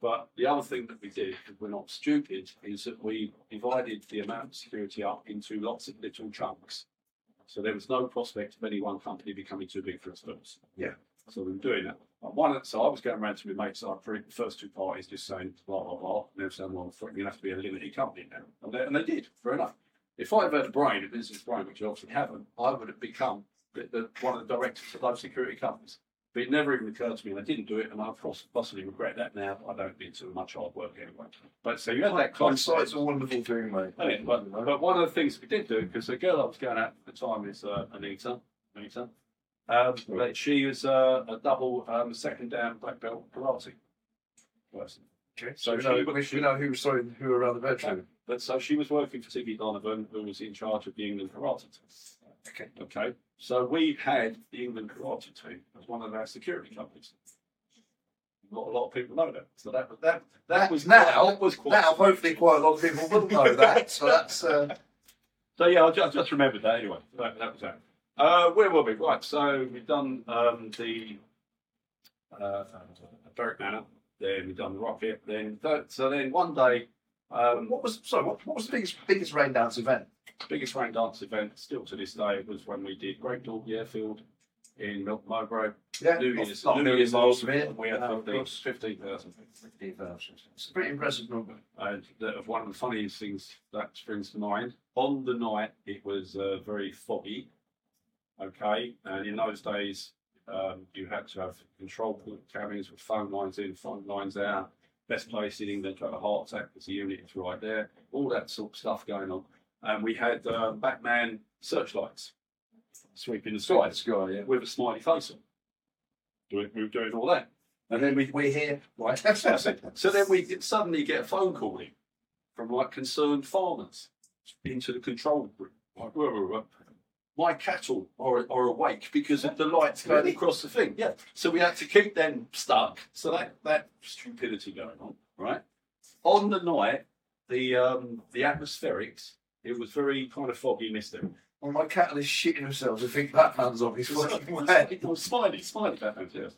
But the other thing that we did, because we're not stupid, is that we divided the amount of security up into lots of little chunks. So there was no prospect of any one company becoming too big for its first. Yeah. So we were doing that. And one, so I was going around to my mates after the first two parties, just saying blah blah blah. And they were saying, "Well, you're gonna have to be a limited company now," and they, and they did. Fair enough. If I had had a brain, a business brain, which I obviously haven't, I would have become the, the, one of the directors of those security companies. But it never even occurred to me, and I didn't do it, and I poss- possibly regret that now. I don't need too much hard work anyway. But so you had that concept. Hindsight's a wonderful thing, mate. Oh, yeah, but, but one of the things we did do, because the girl I was going out at the time is uh, Anita. Anita. Um, but she was uh, a double um, second down black belt karate person. Okay. So So we she know, was- we know who sorry, who were around the bedroom. But so she was working for Ticky Donovan, who was in charge of the England karate. Okay. Okay. So we had the England karate team as one of our security companies. Not a lot of people know that. So that that that was now. that was quite Now, hopefully, quite a lot of people will know that. [laughs] So that's uh, So yeah, I just, just remembered that anyway. That, that was that. Uh, where were we? Right. So we've done um, the uh, Berwick Manor. Then we've done the Rocket. Then so then one day, um, what was sorry. What, what was the biggest biggest rain dance event? Biggest rain dance event still to this day was when we did Great Dalby Airfield in Melton Mowbray. Yeah, New not, Year's, not New million Year's from. We had No, of 15 course. 15,000. 15,000. It's a pretty impressive number. And that, one of the funniest things that springs to mind, on the night it was uh, very foggy. Okay, and in those days um, you had to have control point cameras with phone lines in, phone lines out. Best place in England to have a heart attack because the unit is right there. All that sort of stuff going on. And we had um, Batman searchlights sweeping the skies sky, yeah. with a smiley face on. Doing, we were doing all that. And then we, We're here, right? [laughs] So then we suddenly get a phone call in from like concerned farmers into the control room. Like, whoa, whoa, whoa. My cattle are, are awake because of the lights going Really? across the thing. Yeah. So we had to keep them stuck. So that, that stupidity going on, right? On the night, the um, the atmospherics, it was very kind of foggy, misty. Well, my cattle is shitting themselves. I think Batman's on his fucking way. Was smiley, smiley Batman, yes.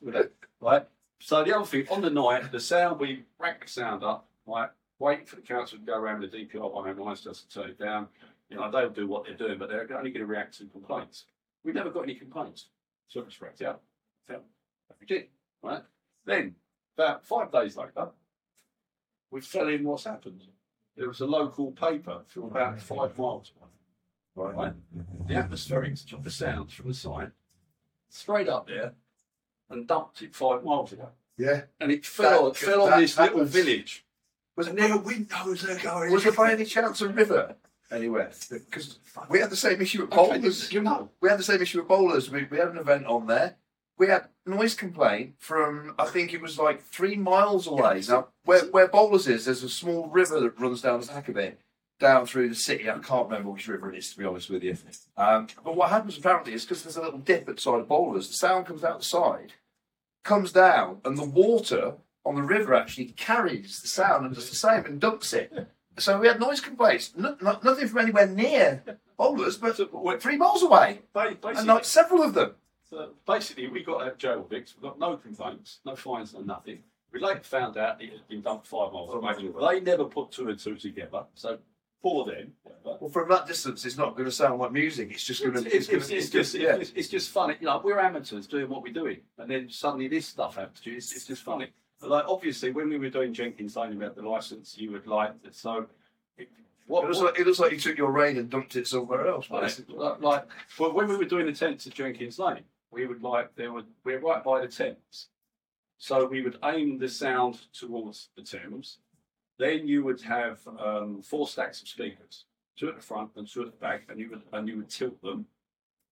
Right. So the other thing, on the night, the sound, we rack the sound up, right? Wait for the council to go around the DPR on our minds just to turn it down. You know, they'll do what they're doing, but they're only going to react to complaints. We've never got any complaints. So it's. So we did, right? Then, about five days later, we fell in what's happened. There was a local paper from about five miles away right? The atmospherics took the sounds from the site straight up there and dumped it five miles away. Yeah. And it fell, That- it fell on that this little happens. village. Was it No windows are going. Was there by any chance a river anywhere? Because we had the same issue at Okay, bowlers. you know. We had the same issue at bowlers. We, we had an event on there. We had noise complaint from I think it was like three miles away. Now where where bowlers is, there's a small river that runs down the back of it, down through the city. I can't remember which river it is to be honest with you. Um, but what happens apparently is because there's a little dip outside of bowlers, the sound comes out the side, comes down, and the water on the river actually carries the sound and does the same and dumps it. So we had noise complaints. No, no, nothing from anywhere near Bowlers, but three miles away, and like several of them. So basically, we got out of jail Vicks. We got no complaints, no fines, no nothing. We later found out it had been dumped five miles away. They never put two and two together. So for them, Well, from that distance, it's not going to sound like music. It's just going to. It's, it's, gonna- it's just yeah. it's, it's just funny. You know, we're amateurs doing what we're doing, and then suddenly this stuff happens to you. It's, it's just funny. But like obviously, when we were doing Jenkins Lane about the license, you would like it. So, it, what, It looks, what- like, it looks like you took your rain and dumped it somewhere else. like, basically. like, like, well, when we were doing the tents at Jenkins Lane, we would like there would we're right by the Thames, so we would aim the sound towards the Thames. Then you would have um, four stacks of speakers, two at the front and two at the back, and you would and you would tilt them,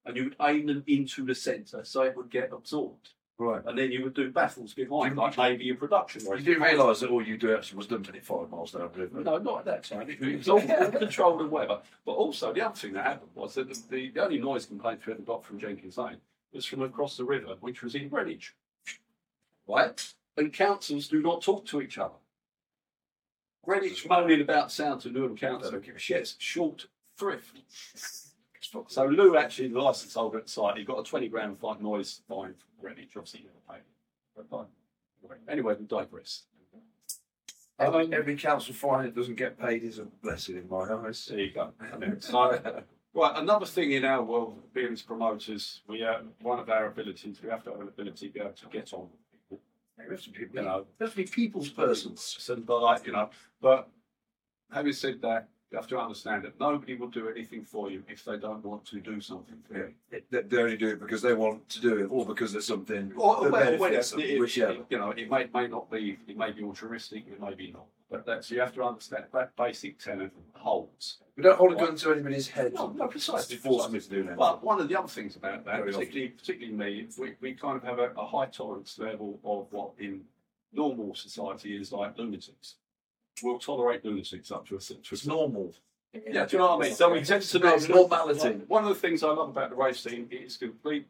and you would aim them into the centre so it would get absorbed, Right. and then you would do baffles behind, like maybe a production. You didn't realise that all you do actually was it five miles down the river. No, not at that time. It was all all controlled and whatever. But also, the other thing that happened was that the, the, the only noise complaints we ever got from Jenkins Lane was from across the river, which was in Greenwich. Right? And councils do not talk to each other. Greenwich moaning about sound to Newham Council. Don't give a shit. Yes, short thrift. So Lou actually, the license holder at the site, he got a 20 grand fine noise fine from Greenwich. Obviously, he never paid. But fine. Anyway, we digress. Every, Um, every council fine that doesn't get paid is a blessing in my eyes. There you go. [laughs] So, right, another thing in our world, being as promoters, we uh, one of our abilities, we have to have an ability to be able to get on with people. We have to be, You know, we have to be people's persons. so, but like, you know, but having said that, you have to understand that nobody will do anything for you if they don't want to do something for you. They, they only do it because they want to do it, or because there's something Or, well, it's, them, it, it- you know, it may, may not be, it may be altruistic, it may be not. But that's, you have to understand that basic tenet holds. We don't hold a gun to anybody's head. No, no, precisely. To force them to do that. But one of the other things about that, Very often. particularly, particularly me, we, we kind of have a, a high tolerance level of what in normal society is like lunatics. We'll tolerate lunatics up to a certain. It's normal. Yeah, do you know what I mean? So we tend to know normality. One of the things I love about the race scene is complete.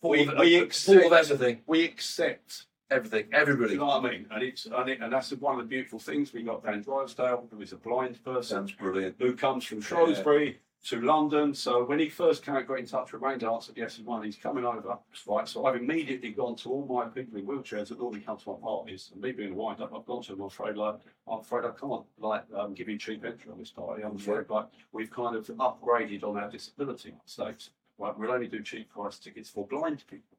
Full We- we accept- everything. We accept. Everything. Everybody. you know what I mean? And it's and, it, and that's one of the beautiful things. We got Dan Drysdale, who is a blind person Sounds brilliant. who comes from Shrewsbury to London. So when he first came, got in touch with Rain Dance said, Yes, S1, he's coming over. Right, so I've immediately gone to all my people in wheelchairs that normally come to my parties, and me being a wind up, I've gone to them. I'm afraid, like, I'm afraid I can't, like, um, give you cheap entry on this party. I'm afraid, like, we've kind of upgraded on our disability status. Right, we'll only do cheap price tickets for blind people.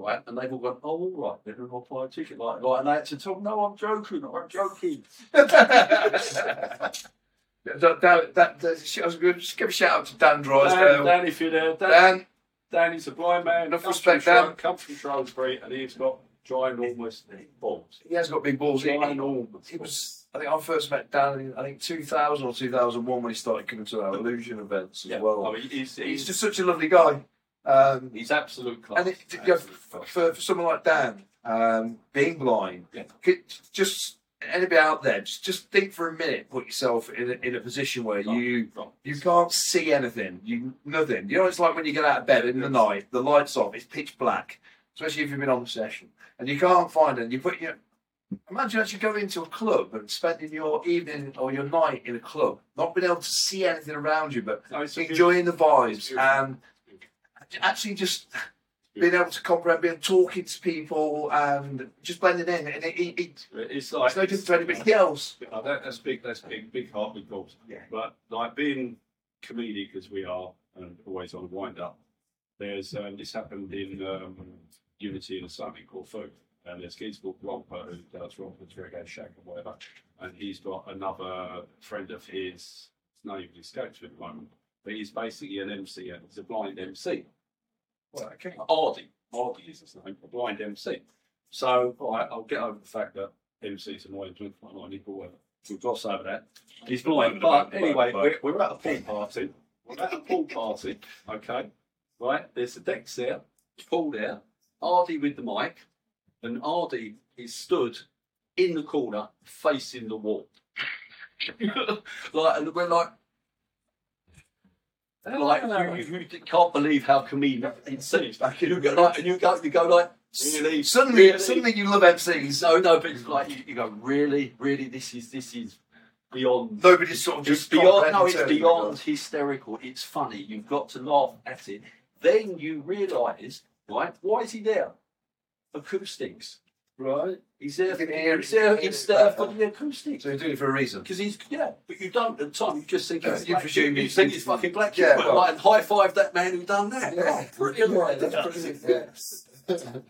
Right, and they've all gone, oh, all right, then I'll buy a ticket. Like, like, and they had to tell them, no, I'm joking, I'm joking. [laughs] that, that, that, that, I was going to just give a shout out to Dan Dan, Drysdale. Dan, if you're there, Dan, Dan, Danny's a blind man. Enough respect, from Dan. Comes from Shrewsbury, and he's got ginormous big balls. he has got big balls. He, he, Ginormous. he was, I think I first met Dan in, I think 2000 or 2001 when he started coming to our illusion events as Yeah, well. Oh, I mean, he's, he's he's, just such a lovely guy. Um, he's absolute class. and it, you know, for, for, for someone like Dan, um, being blind, Yeah. could just anybody out there, just, just think for a minute, put yourself in a, in a position where you Right. you can't see anything, you nothing. You know, it's like when you get out of bed in the night, the lights off, it's pitch black, especially if you've been on the session, and you can't find it. You put your imagine actually going into a club and spending your evening or your night in a club, not being able to see anything around you, but No, enjoying the vibes and actually just being able to comprehend, being talking to people and just blending in. And it, it, it, It's like it's no different to anybody else. That, that's big. That's big. Big heart, big balls. Yeah. But like being comedic as we are, and always on a wind up. There's um, this happened in um, Unity in a something called Folk, and there's kids called Romper who does Romper's Reggae Shack or whatever, and he's got another friend of his. His name escapes me at the moment, but he's basically an MC. and He's a blind MC. Well, okay. Ardy. Ardy is his name, a blind MC. So, right, I'll get over the fact that MC's annoying to might not need whatever. We'll gloss over that. He's blind. But anyway, we're, we're at a pool party. We're at a pool party, okay? Right? There's the decks there, pool there, Ardy with the mic, and Ardy is stood in the corner facing the wall. [laughs] like, and we're like, like you, you, you can't believe how comedian it seems. Like, you go like, and you go, you go like, really, Suddenly, really? suddenly you love MCs. No, no, but it's like you, you go, really, really, this is this is beyond. Nobody's sort of just beyond. No, it's comprehending it. beyond hysterical. It's funny. You've got to laugh at it. Then you realise, right? Why is he there? Acoustics, right? He's there. You can he's there. can He's there for the acoustics. So you're doing it for a reason. Because he's yeah, but you don't at the time. You just think Uh, you black presume you think he's fucking black. Yeah, well- like, and high five that man who done that. Yeah. Oh, brilliant! [laughs] Yeah, right that's there. brilliant, yeah.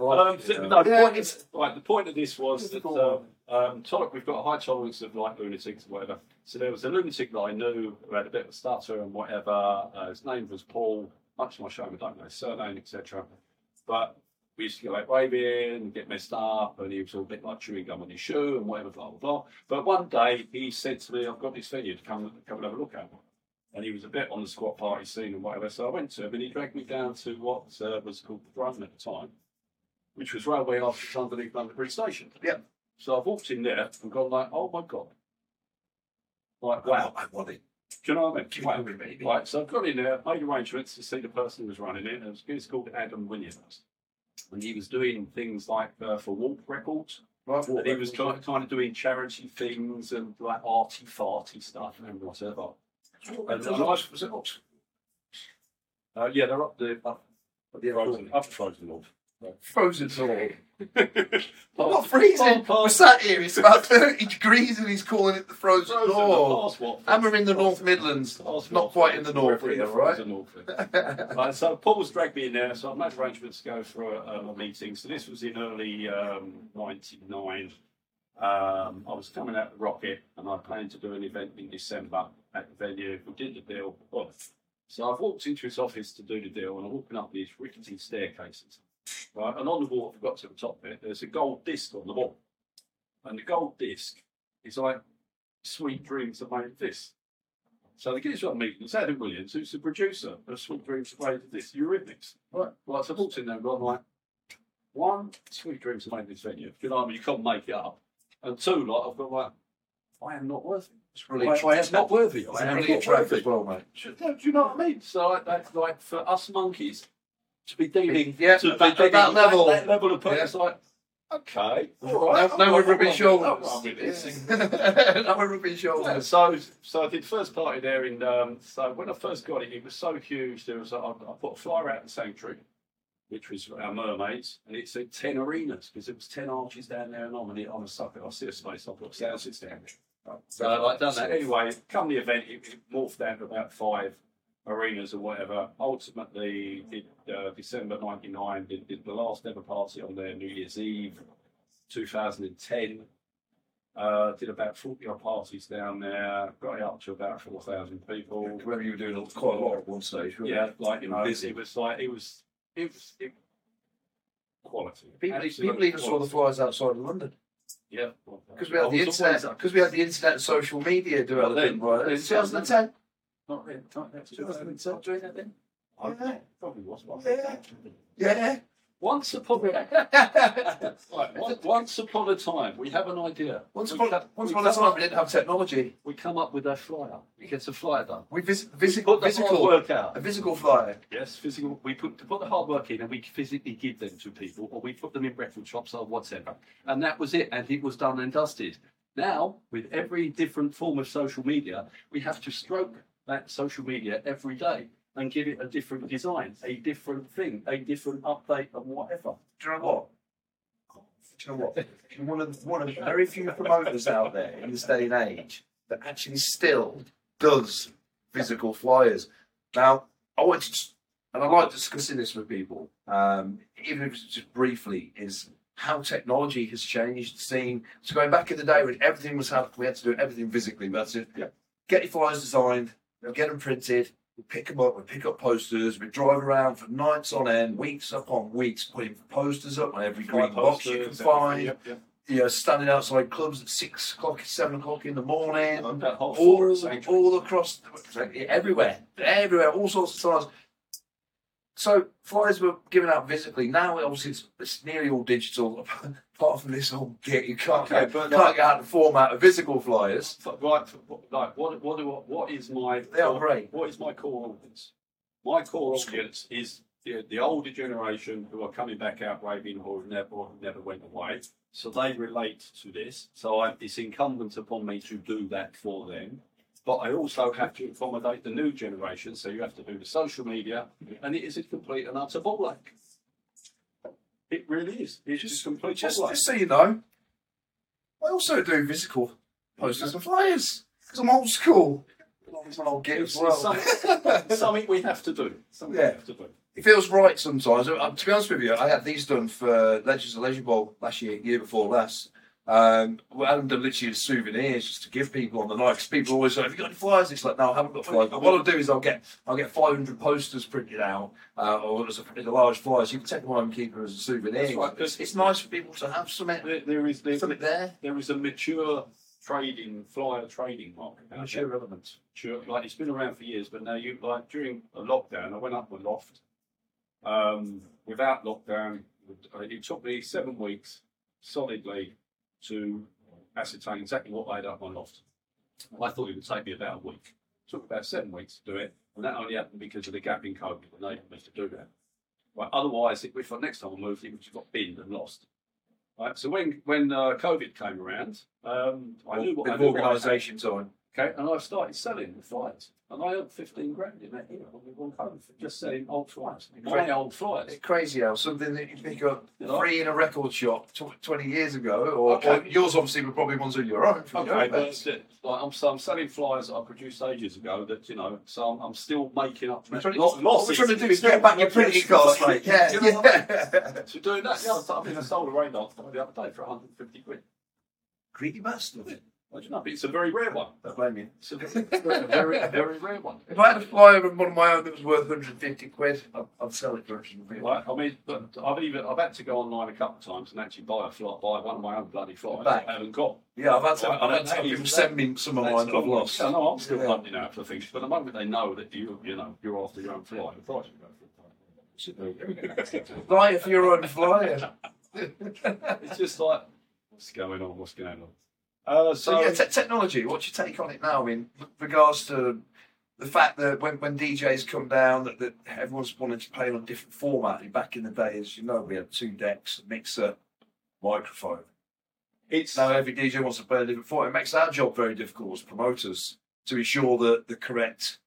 Um, so, no, the, Yeah, point is, right, the point of this was that um, um, toler- we've got a high tolerance of like lunatics or whatever. So there was a lunatic that I knew who had a bit of a stutter and whatever. Uh, his name was Paul. Much to my shame, I don't know his surname, etc. But we used to go out raving and get messed up, and he was all a bit like chewing gum on his shoe and whatever, blah blah blah. But one day he said to me, "I've got this venue to come come and have a look at." And he was a bit on the squat party scene and whatever. So I went to him, and he dragged me down to what uh, was called the Throne at the time which was railway office underneath London Bridge Station. Yeah. So I've walked in there and gone like, oh my god. Like, wow. I want it. Do you know what I mean? Give it me, baby. Right, so I've got in there, made arrangements to see the person who was running it. and It was, it called Adam Williams. And he was doing things like uh, for Walk Records. Right, And he was kind kind of doing charity things and like arty farty stuff and whatever. And the last was it Oxford? Uh, yeah, they're up the up, up Yeah, frozen, up frozen north. Frozen sword. Not Not freezing. We're sat here. It's about thirty degrees, and he's calling it the frozen north. And we're in the North Midlands, not quite in the north We're in the here, right? frozen north. [laughs] Right, so Paul's dragged me in there, so I've made arrangements to go for a, a meeting. So this was in early um, 99. Um, I was coming out the Rocket and I planned to do an event in December at the venue. We did the deal. So I've walked into his office to do the deal and I'm walking up these rickety staircases. Right, and on the wall, if I got to the top bit, there's a gold disc on the wall. And the gold disc is like Sweet Dreams of Made This. So the guys I'm meeting is Adam Williams, who's the producer of Sweet Dreams of Made This, Eurythmics. Right, right, so I walked in there and gone like, one, Sweet Dreams of Made This venue. You know what I mean? You can't make it up. And two, like, I've gone like, I am not worthy. It's really I, I am not worthy. I am really not worthy. as well, mate. Do you know what I mean? So like, that's like for us monkeys to be dealing Yeah, to at that- be at that level. that, that level of person, Yeah. it's like okay, all right, No, no we're rubbing shoulders. I'm not with this. no, we're rubbing shoulders. so, so I did first party there, and um, so when I first got it, it was so huge. There was I, I put a flyer out in the sanctuary, which was our mermaids, and it said ten arenas because it was ten arches down there, and I'm on it on a sucker. I see a space. I put system down there. So I like done that anyway. Come the event, it, it morphed down to about five arenas or whatever. Ultimately, did uh, December '99 did, did the last ever party on their New Year's Eve, 2010. Uh, did about 40 odd parties down there, got it up to about 4,000 people. Remember you were doing quite a lot at one stage, Yeah, like, you know, Busy. it was like, it was, it was, it, quality. People, people even saw the flies outside of London Yeah. because we had I the internet. Because we had the internet and social media development. Well, Right, then- in 2010. Not really. Not really. 2010. Not doing that then? I Yeah. probably was. one. Yeah. Yeah. Once upon a [laughs] right, once, [laughs] once upon a time, we have an idea. Once upon, come- once upon a time, up- we didn't have technology. We come up with a flyer. We get a flyer done. We vis- physical, Put the hard physical, work out. a physical flyer. Yes, physical. We put put the hard work in, and we physically give them to people, or we put them in record shops or whatever, and that was it. And it was done and dusted. Now, with every different form of social media, we have to stroke that social media every day and give it a different design, a different thing, a different update, and whatever. Do you know what? Do you know what? [laughs] One of the, one of the very few promoters out there in this day and age that actually still does physical flyers. Now, I want to, and I like discussing this with people, um, even if it's just briefly, is how technology has changed the scene. So going back in the day when everything was happening, we had to do everything physically. That's it. Yeah. Get your flyers designed, get them printed, we pick them up, we pick up posters, we drive around for nights on end, weeks upon weeks, putting posters up on every green box you can find. Yep, yep. You know, standing outside clubs at six o'clock, seven o'clock in the morning, And that whole all, all across, everywhere, everywhere, all sorts of signs. So flyers were given out physically. Now, obviously, it's, it's nearly all digital. [laughs] Apart from this whole get, you can't, Okay, get, but can't like- get out the format of physical flyers. Right, like what? What? do- What is my? They are great. What is my core audience? My core audience is the, the older generation who are coming back out raving or never never went away. so they relate to this. So I, it's incumbent upon me to do that for them. But I also have to accommodate the new generation. So you have to do the social media, and it is a complete and utter ball ache. It really is. It's just, Just, complete just, ball ache. just so you know, I also do physical posters and flyers because I'm old school. As I'll get as well. something, [laughs] something we have to do. Something Yeah. we have to do. it feels right sometimes. Uh, to be honest with you, I had these done for Legends of Leisure Bowl last year, year before last. Um, we had them done literally as souvenirs just to give people on the night. Because people always say, "Have you got any flyers?" It's like, "No, I haven't got flyers." But what I'll do is I'll get I'll get 500 posters printed out, uh, or as a, as a large flyer, so you can take them home and keep them as a souvenir. That's right. It's, it's nice for people to have something, There, there is there, something there. there is a mature trading flyer trading market. out there. Mature elements. Sure, like it's been around for years, but now you like during a lockdown, I went up my loft. Um, without lockdown, it took me seven weeks solidly to ascertain exactly what laid up my loft. I thought it would take me about a week. It took about seven weeks to do it, and that only happened because of the gap in COVID that enabled me to do that. Right, otherwise, if if next time I moved, it would have got binned and lost. Right, so when when uh, COVID came around, um, I of knew what I had. organisation time. Okay, and I started selling the flyers, and I earned fifteen grand in that year the one code for just selling old flyers, my old flyers. It's crazy how something that you pick up You know? free in a record shop tw- 20 years ago, or, Okay. or yours obviously were probably ones of your own. Your Okay, own but it's- like I'm, so I'm selling flyers that I produced ages ago. That you know, so I'm, I'm still making up. We're trying, to, lo- what we're trying to do is get back your printing costs, mate. Yeah, [laughs] You know what I mean? yeah. [laughs] So doing that, the other time, I think I sold a radar the other day for 150 quid. Greedy bastard. I don't know, it's a very rare one. Don't blame you. It's a very, very, very, very rare one. If I had a flyer of one of my own that was worth 150 quid, I'd, I'd sell it for 150 Right, I mean, but I've even I've had to go online a couple of times and actually buy a fly, buy one of my own bloody flyers. Back. I haven't got. Yeah, I've had to, Right, I've had to have people send me some of mine that I've lost. Yeah, no, I'm still Yeah. hunting out for things, but the moment they know that you, you know, you're after your own fly, the price will go. Buy it for your own flyer. [laughs] it's just like, what's going on? What's going on? Uh, So, so, yeah, te- technology. What's your take on it now in regards to the fact that when, when DJs come down, that, that everyone's wanted to play on a different format. Back in the day, as you know, we had two decks, a mixer, microphone. it's Now every DJ wants to play a different format. It makes our job very difficult as promoters to ensure that the correct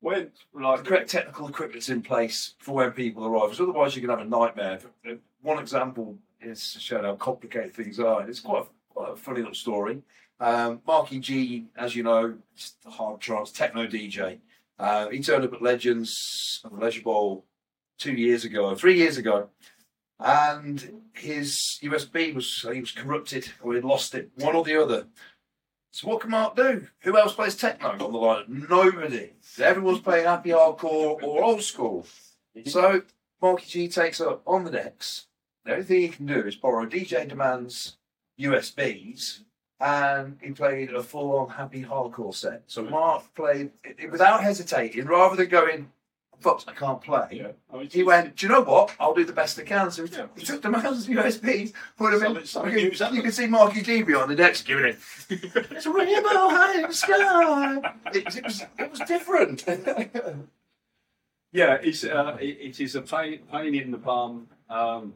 when the correct technical equipment's in place for when people arrive. Because otherwise, you can have a nightmare. One example is to show how complicated things are. It's quite a, little story. Um, Marky G, as you know, hard trance techno DJ. Uh, he turned up at Legends and the Leisure Bowl two years ago, three years ago, and his USB was he was corrupted or he'd lost it, one or the other. So what can Mark do? Who else plays techno on the line? Nobody. Everyone's playing happy hardcore or old school. So Marky G takes up on the decks. The only thing he can do is borrow DJ Demand's USBs, and he played a full-on happy hardcore set. So Mark played it, it without hesitating, rather than going, "Fuck, I can't play." yeah, I mean, He went, do you know what? I'll do the best I can. So he took, he took Demand's USBs, put them in. Something you, can, you can see Marky G behind the decks giving it. It's a rainbow high in the sky. It, it was, it was different. [laughs] Yeah, it's uh, it, it is a pain, pain in the bum. Um,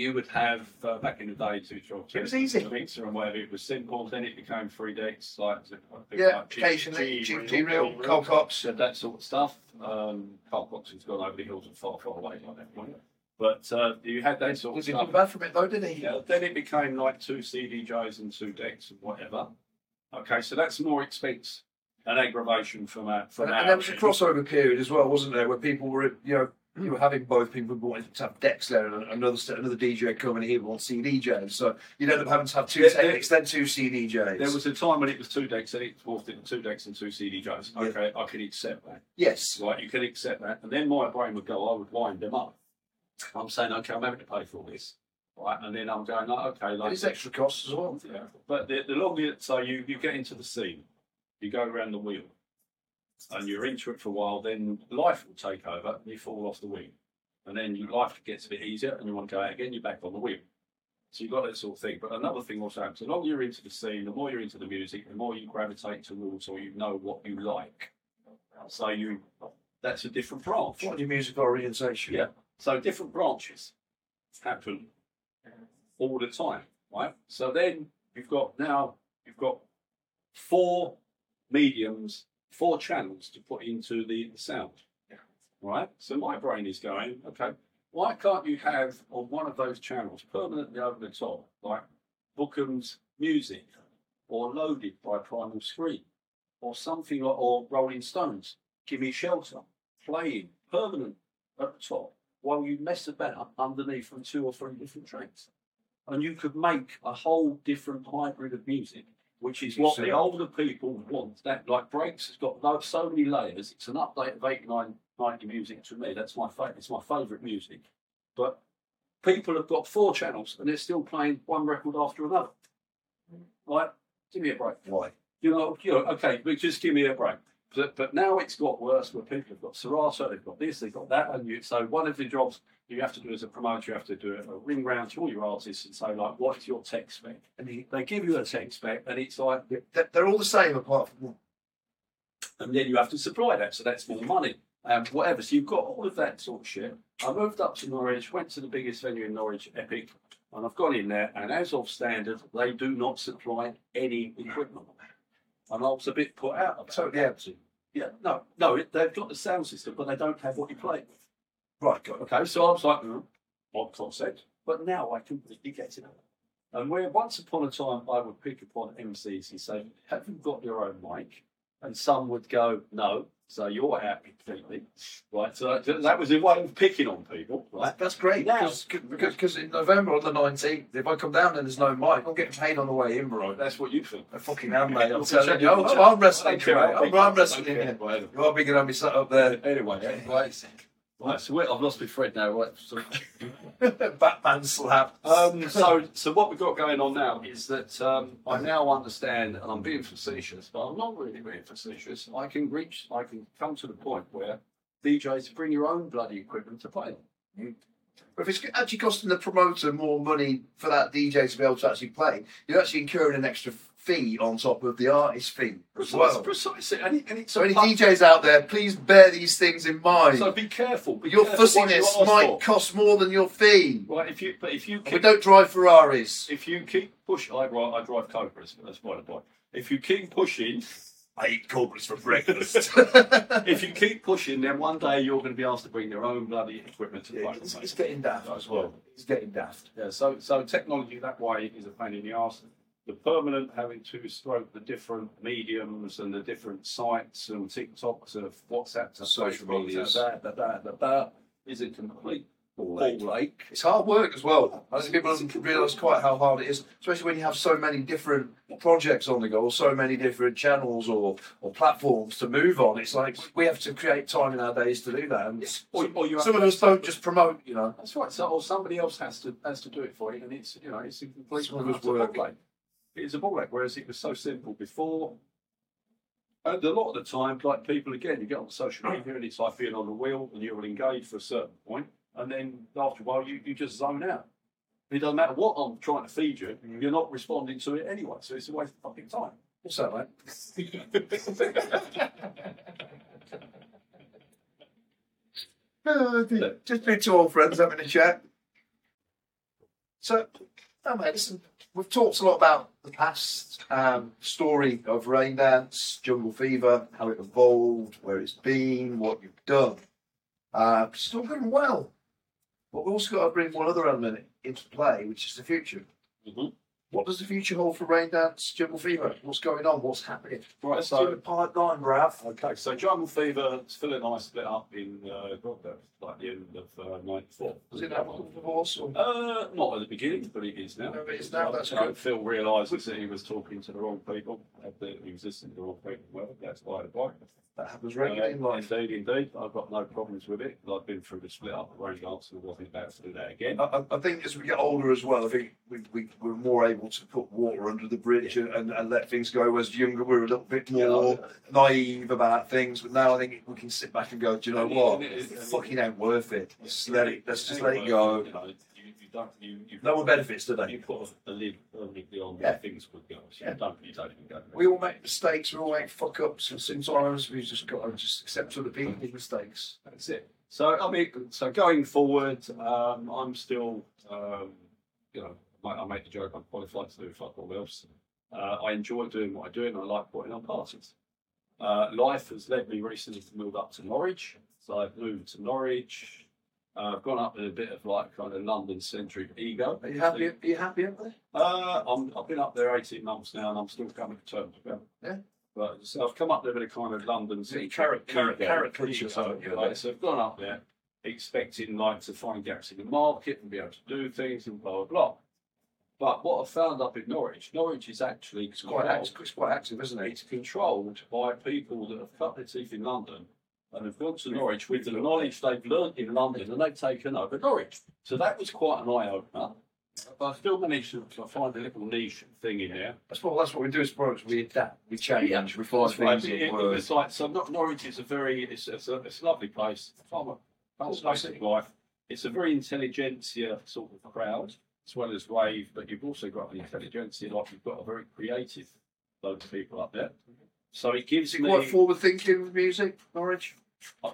you would have uh, back in the day two try It was easy. mixer and whatever. It was simple. Then it became three decks, like yeah, like occasionally, G- Real, Carl Cox. and that sort of stuff. Um, Carl Boxing's gone over the hills and far, far away like that point. But uh, you had that sort of Was he stuff. bad from it though, did he? Yeah, then it became like two CDJs and two decks and whatever. Okay, so that's more expense and aggravation from our from And, and there was a crossover period as well, wasn't there, where people were, you know, you were having both people wanted to have decks there and another another DJ coming here on CDJs. So you'd end up having to have two There- there- then two CDJs. There was a time when it was two decks, and it morphed into two decks and two CDJs. Yeah. Okay, I can accept that. yes. Right, you can accept that. And then my brain would go, I would wind them up. I'm saying, okay, I'm having to pay for all this. Right, and then I'm going, like, okay, like There's extra costs as well. Yeah, but the, the longer, so you, you get into the scene, you go around the wheel, and you're into it for a while, then life will take over, and you fall off the wheel. And then your life gets a bit easier, and you want to go out again, you're back on the wheel. So you've got that sort of thing. But another thing also happens, the longer you're into the scene, the more you're into the music, the more you gravitate towards or you know what you like. So you, that's a different branch. What your music orientation? Yeah. So different branches happen all the time. right? So then you've got now you've got four mediums, four channels to put into the sound, right? So my brain is going, okay, why can't you have on one of those channels permanently over the top, like Bookham's music, or loaded by Primal Scream, or something like, or Rolling Stones, Give Me Shelter, playing permanent at the top, while you mess about underneath on two or three different tracks. And you could make a whole different hybrid of music, which is what the older people want. That like breaks has got so many layers. It's an update of 89, 90 music to me. That's my favorite. It's my favourite music. But people have got four channels and they're still playing one record after another. Right? Give me a break. Why? You know, you know, okay, but just give me a break. But, but now it's got worse where people have got Serato, they've got this, they've got that, and you, so one of the jobs you have to do as a promoter, you have to do a ring round to all your artists and say like, what's your tech spec? And they, they give you a tech spec, and it's like, They're, they're all the same apart from one. and then you have to supply that, so that's more money, um, whatever. So you've got all of that sort of shit. I moved up to Norwich, went to the biggest venue in Norwich, Epic, and I've gone in there, and as of standard, they do not supply any equipment. And I was a bit put out about Totally that. empty. Yeah, no, no, it, they've got the sound system, but they don't have what you play. Right. Okay, so I was like, mm, odd concept, but now I completely get it. And where once upon a time I would pick upon MCs and say, Have you got your own mic? And some would go, No, so you're out completely. Right, so that, that was a way of picking on people, right? That's great. Now- Because because in November on the 19th, if I come down and there's no mic, I'm getting paid on the way in, bro. That's what you think. I fucking am, mate. I'm [laughs] telling you. I'm, check- I'm wrestling, mate. I'm, I'm wrestling. You are big enough to be sat up there. Anyway, anyway. Right, so wait, I've lost my thread now. Right, so [laughs] Batman slap. Um, so, so what we've got going on now is that um, I now understand, and I'm being facetious, but I'm not really being facetious. I can reach, I can come to the point where DJs bring your own bloody equipment to play. But if it's actually costing the promoter more money for that DJ to be able to actually play, you're actually incurring an extra fee on top of the artist fee as Precisely, well. precisely. And, it, and it's So any DJs out there, please bear these things in mind. So be careful. Be your careful what you fussiness might for. cost more than your fee. Right, if you, but if you And we don't drive Ferraris. if you keep push, I, drive- I drive Cobras. That's the point. If you keep pushing, I eat cobras for breakfast. [laughs] if you keep pushing, then one day you're going to be asked to bring your own bloody equipment to the Yeah, it's, it's getting daft as well. It's getting daft. Yeah, so so technology that way is a pain in the arse. The permanent having to stroke the different mediums and the different sites and TikToks of WhatsApp to Social media, medias. to da, da, da, da, da, is a complete ball ache. It's hard work as well. I think people don't realise quite how hard it is, especially when you have so many different projects on the go, or so many different channels or, or platforms to move on. It's like we have to create time in our days to do that. And Or, or you some of us don't just promote, you know. That's right. So, or somebody else has to has to do it for you, and it's you know it's a complete Some of us it's a work. ache. It's a ball ache, whereas it was so simple before. And a lot of the time, like people again, you get on social media and it's like being on the wheel, and you're engaged for a certain point, and then after a while, you, you just zone out. It doesn't matter what I'm trying to feed you, you're not responding to it anyway, so it's a waste of fucking time. What's that, mate? Uh, [laughs] just been two old friends having a chat. So, no, mate, listen, we've talked a lot about the past um, story of Rain Dance, Jungle Fever, how it evolved, where it's been, what you've done. Uh, still going well. But we've also got to bring one other element into play, which is the future. Mhm. What does the future hold for Rain Dance, Jungle Fever? What's going on? What's happening? Right, Let's so- do the pipeline. Okay, so Jungle Fever, Phil and I split up in uh, God, that was like the end of uh, '94. Was it that one divorce? Or? Uh, not at the beginning, but it is now. No, it is now, that's good. Phil realises that he was talking to the wrong people, that he was listening to the wrong people. Well, that's by the by. That happens regularly in life. indeed, indeed. I've got no problems with it. I've been through the split up Rain Dance and wasn't about to do that again. I, I- think as we get older as well, I think we, we, we're more able to put water under the bridge and, and, and let things go. As younger, we're a little bit more naive about things, but now I think we can sit back and go, do you know what? It fucking ain't worth it. Just let it. Let's just let it go. You know, you, you don't, you, you, No one benefits you put a lid permanently on Yeah. where things would go. So Yeah. you don't, you don't even go. We all make mistakes. We all make fuck ups, and sometimes we just got to just accept other people's mistakes. That's it. So I mean, so going forward, um, I'm still, um, you know, I, I make the joke I'm qualified to do fuck all else. Uh, I enjoy doing what I do and I like putting on parties. Uh, life has led me recently to move up to Norwich. So I've moved to Norwich. Uh, I've gone up with a bit of like kind of London centric ego. Are you happy? Are you happy up there? Uh, I'm, I've been up there 18 months now and I'm still coming to terms with it. Yeah. But so I've come up there with a kind of London centric carrot- carrot- carrot culture, ego, something, you know. like, So I've gone up there expecting like to find gaps in the market and be able to do things and blah blah blah. But what I found up in Norwich, Norwich is actually It's quite active. It's quite active, isn't it? it's controlled by people that have cut their teeth in London and have gone to Norwich with the knowledge they've learnt in London and they've taken over Norwich. So that was quite an eye opener. But I still managed to find a little niche thing in there. That's what that's what we do as pros. We adapt, we change, Yeah, we find things. It- in it- words. it's like so. Nor- Norwich is a very it's, it's, a, it's a lovely place. Place of life. It's a very intelligentsia sort of crowd as well as rave, but you've also got the intelligentsia like you've got a very creative load of people up there. So it gives me. quite forward thinking with music, Norwich?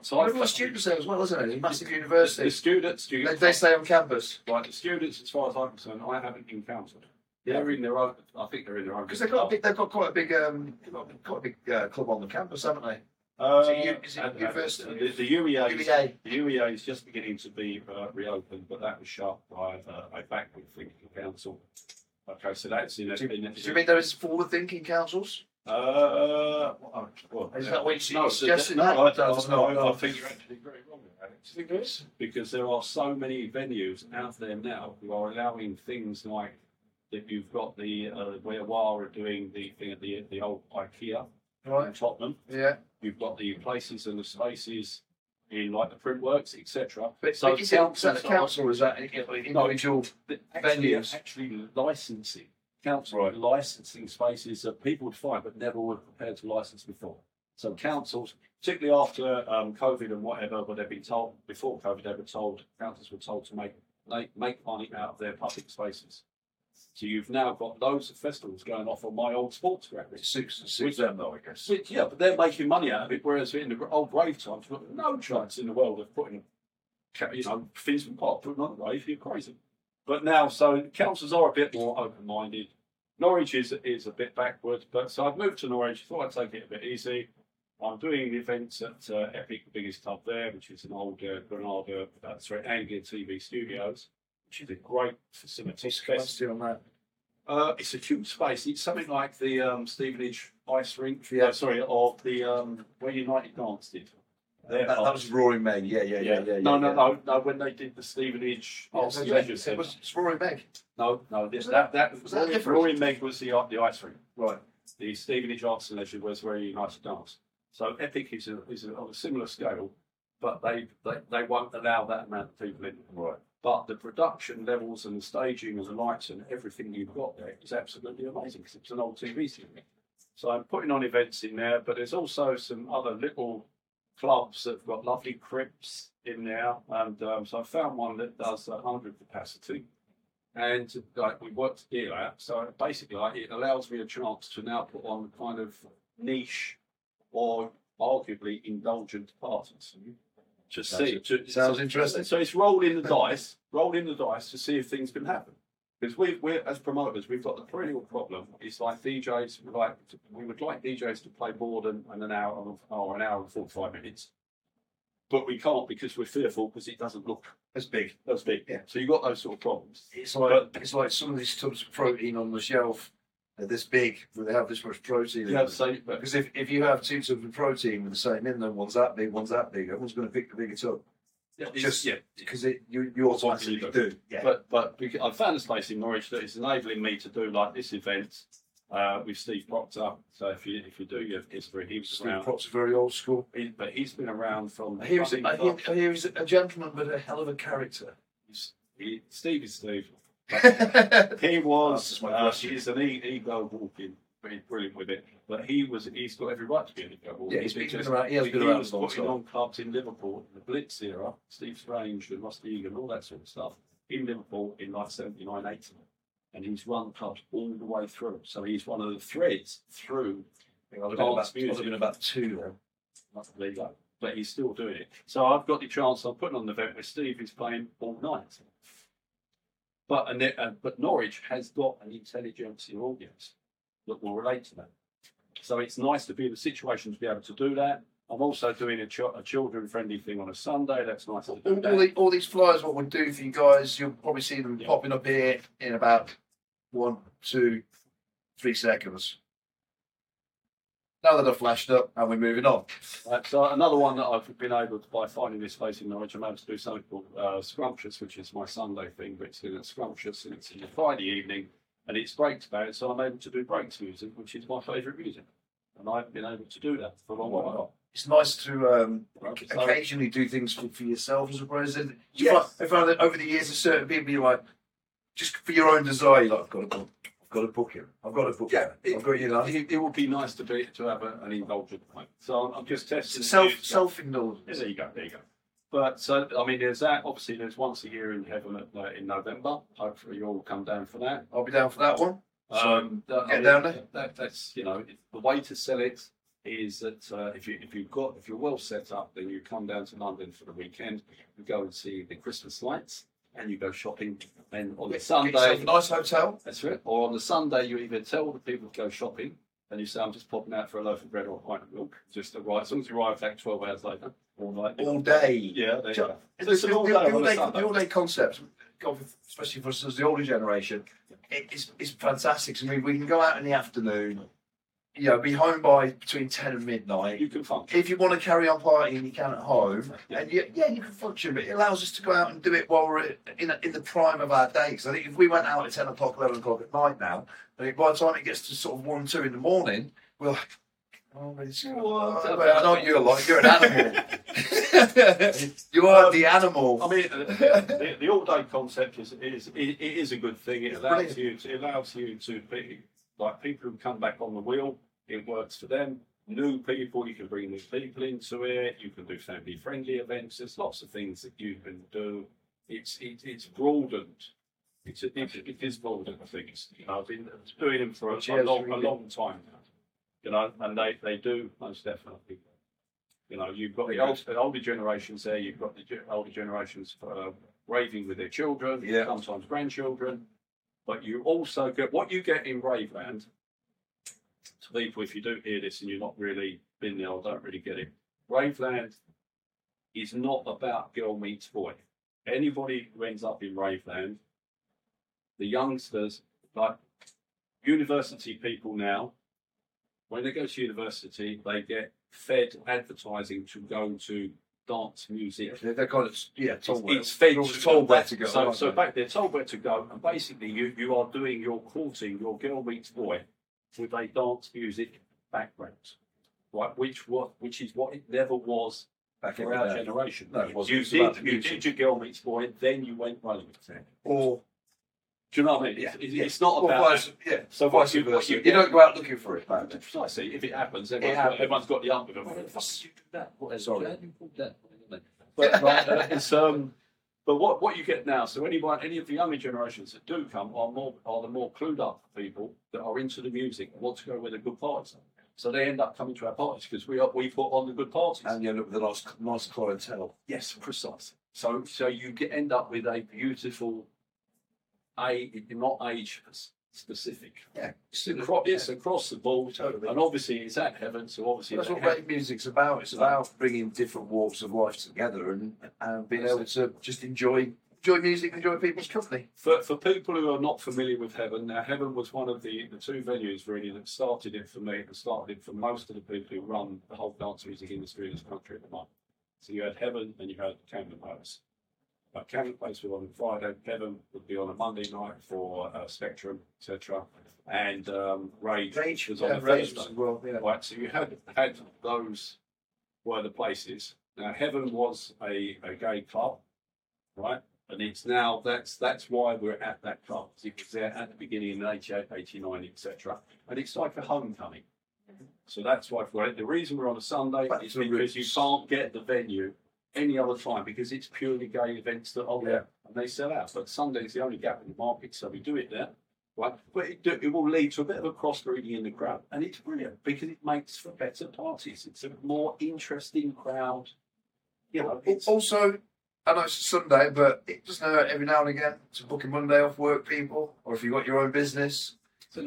so I've got students there as well, isn't it? Massive The university. students, They, students, they stay on campus right? The students, as far as I'm concerned, I haven't encountered. They're in their own. I think they're in their own. because they've got a big, they've got quite a big, um, they've got quite a big uh, club on the campus, haven't they? Uh, So you- is it university? The, the UEA, is- UEA. the UEA is just beginning to be uh, reopened, but that was shut by uh, a backward thinking council. Okay, so that's in a. Do, in a- do you mean there is forward thinking councils? Uh, well, well, Is that what no, no, that? I, I, no, I think you're actually very wrong Alex. Think is? Because there are so many venues out there now who are allowing things like that you've got the uh, where WAR are doing the thing at the the old IKEA in Right. Tottenham. Yeah. You've got the places and the spaces in like the print works, etc. But, So but is, it, is that the council or is that individual? The- Actually, Venues. actually licensing, council Right. licensing spaces that people would find but never were prepared to license before. So councils, particularly after um, COVID and whatever, but they've been told before COVID, they were told councils were told to make make, make money out of their public spaces. So you've now got loads of festivals going off on my old sports ground. It suits, suits them though, I guess. But, yeah, but they're making money out of it, whereas in the old rave times, no chance in the world of putting, you know, Finsbury Park putting on a rave. You're crazy. But now, so councils are a bit more open-minded. Norwich is is a bit backward, but so I've moved to Norwich. Thought I'd take it a bit easy. I'm doing events at uh, Epic, the biggest club there, which is an old uh, Granada, uh, sorry, Anglia TV studios, which is a great facility. What's on that? Uh, it's a huge space. It's something like the um, Stevenage ice rink. Yeah. uh, sorry, of the um, where United Dance did. That, that was Roaring Meg. Yeah, yeah, yeah, yeah. no, yeah, no, yeah. no, no. When they did the Stevenage Yeah, so it Leisure was- it Centre. was Roaring Meg. No, no. This, that that Was that different? Roaring Meg was the the ice rink. Right. The Stevenage Arts and Leisure was where United Dance. So Epic is a, is a, on a similar scale, but they, they they won't allow that amount of people in. Right. But the production levels and the staging and the lights and everything you've got there is absolutely amazing because it's an old TV studio. So I'm putting on events in there, but there's also some other little clubs that've got lovely crypts in there. And um, so I found one that does 100 capacity. And like we worked deal out. So basically, like, it allows me a chance to now put on a kind of niche or arguably indulgent parties. To see, to, Sounds so- interesting. So it's rolling the dice, rolling the dice to see if things can happen. Because we, we're as promoters, we've got the perennial problem. It's like DJs, we like to, we would like DJs to play more than an hour or an hour and forty-five minutes, but we can't because we're fearful because it doesn't look as big. as big. Yeah. So you've got those sort of problems. It's like it's like some of these tubs of protein on the shelf. They're this big, but they have this much protein. in Yeah. but Because if, if you have two tubs of protein with the same in them, one's that big, one's that big, everyone's going to pick the bigger tub. It's- Just yeah. because you, you automatically Obviously, do. Yeah. But but because I found a space in Norwich that is enabling me to do like this event uh, with Steve Proctor. So if you if you do your history, he was Steve around. Props are very old school. He, but he's been around from. I hear, he's, running I, hear, clubs. I hear he's a gentleman, but a hell of a character. He's- he- Steve is Steve. [laughs] He was. Uh, he's an e- ego walking. He's brilliant with it. But he was. He's got every right to be an ego walking. he's been around. He has been around was long putting on clubs in Liverpool in the Blitz era, Steve Strange and Rusty Egan, all that sort of stuff, in Liverpool in like 79, 80. And he's run clubs all the way through. So he's one of the threads through I have been Dance about, I would music. have been about two then. not the league, but he's still doing it. So I've got the chance, I'm putting on an event where Steve is playing all night. But and, and uh, but Norwich has got an intelligentsia audience that will relate to that. So it's nice to be in the situation to be able to do that. I'm also doing a, ch- a children-friendly thing on a Sunday. That's nice to All, do all, that. the, all these flyers, what we'll do for you guys, you'll probably see them Yeah. popping up here in about one, two, three seconds. Now that I've flashed up, and we're moving on. Right, so another one that I've been able to, by finding this place in Norwich, I'm able to do something called uh, Scrumptious, which is my Sunday thing, but it's in a Scrumptious and it's in the Friday evening and it's breaks band, so I'm able to do breaks music, which is my favourite music. And I've been able to do that for a long while. It's nice to um, occasionally do things for, for yourself as opposed to. Yes. I found that over the years, there's certain people you're like, just for your own desire, you're like, I've got to book, I've got to book him. I've got to book Yeah, him. I've got, you know, It, it would be nice to be to have a, an indulgent one. So I'm, I'm just testing. self self yeah, indulgence. there you go. There you go. But so I mean, there's that. Obviously, there's once a year in heaven at, uh, in November. Hopefully, you all come down for that. I'll be down for that one. Um, that- I get mean, down there. That, that's you know the way to sell it is that uh, if you if you've got if you're well set up, then you come down to London for the weekend. You go and see the Christmas lights, and you go shopping. And on the Sunday, nice hotel. that's it. Or on the Sunday, you either tell the people to go shopping, and you say, "I'm just popping out for a loaf of bread or a pint of milk." Just arrive as long as you arrive back 12 hours later, all night. All day. Yeah, there you go. It's So it's an all day the, on a all-day, Sunday. the all-day concept, God, especially for us as the older generation, it, it's, it's fantastic. I mean, we can go out in the afternoon, you know, be home by between 10 and midnight. You can function. If you want to carry on partying, you can at home. And you, yeah, you can function, but it allows us to go out and do it while we're in, in the prime of our days. I think if we went out at 10 o'clock, 11 o'clock at night now, I think by the time it gets to sort of 1, 2 in the morning, we're like, oh, it's What? I know you're like, you're an animal. [laughs] you are the animal. I mean, the, the all-day concept is is it, it is a good thing. It It's allows brilliant. you to, it allows you to be like people who come back on the wheel. It works for them. New people, you can bring new people into it. You can do family-friendly events. There's lots of things that you can do. It's it, it's broadened. It's a, it, it is broadened things. You know, I've been doing them for a, a long a long time now. You know, and they they do most definitely. You know, you've got the, old, the older generations there. You've got the older generations uh, raving with their children, Yeah. sometimes grandchildren. But you also get what you get in Raveland. To people, if you do hear this and you're not really been there I don't really get it, Raveland is not about girl meets boy. Anybody who ends up in Raveland, the youngsters, like university people now, when they go to university, they get fed advertising to go to dance music. They're, they're kind of, yeah, It's, told where, it's fed told where to go. So, so back they're told where to go, and basically you, you are doing your courting, your girl meets boy, with a dance music background, right? Which what which is what it never was back for our generation. No, it wasn't. You It's did you did your girl meets boy, then you went running. Or, Do you know what I mean? yeah, It's, it's, yeah. not or about vice, yeah, So vice what you- versa. you You, don't go out looking for it, man. Precisely. If it happens, everyone's, happens. Got, everyone's got the up with them. What the fuck you do that? What, Sorry. how did you pull that? But, right, uh, it's, um, but what, what you get now, so anyone, any of the younger generations that do come are more are the more clued up people that are into the music and want to go where the good parties are. So they end up coming to our parties because we are, we put on the good parties. And you end up with a nice, nice clientele. Yes, precisely. So so you get, end up with a beautiful, a not age specific. Yeah, It's across, it's across the board, Totally. and obviously it's at heaven. So obviously That's what rave music's about. It's about bringing different walks of life together and, and being able to just enjoy enjoy music, enjoy people's company. For, for people who are not familiar with Heaven, now Heaven was one of the, the two venues really that started it for me and started it for most of the people who run the whole dance music industry in this country at the moment. So you had Heaven and you had Camden Palace. Uh, Camden Palace was on Friday, Heaven would be on a Monday night for uh, Spectrum, etc. And um, Rage, Rage was on yeah, a Rage Thursday. as well. Yeah. Right, so you had had those were the places. Now Heaven was a, a gay club, right? And it's now that's that's why we're at that club. It was there at the beginning in 88, 89, etc. And it's like a homecoming. So that's why we're the reason we're on a Sunday Back is the because you can't get the venue any other time because it's purely gay events that are Yeah. there and they sell out. But Sunday's the only gap in the market, so we do it there. Right, but it, it will lead to a bit of a crossbreeding in the crowd, and it's brilliant because it makes for better parties. It's a more interesting crowd. You know, it's, Also, I know it's a Sunday, but it doesn't hurt every now and again to book a Monday off work, people, or if you've got your own business,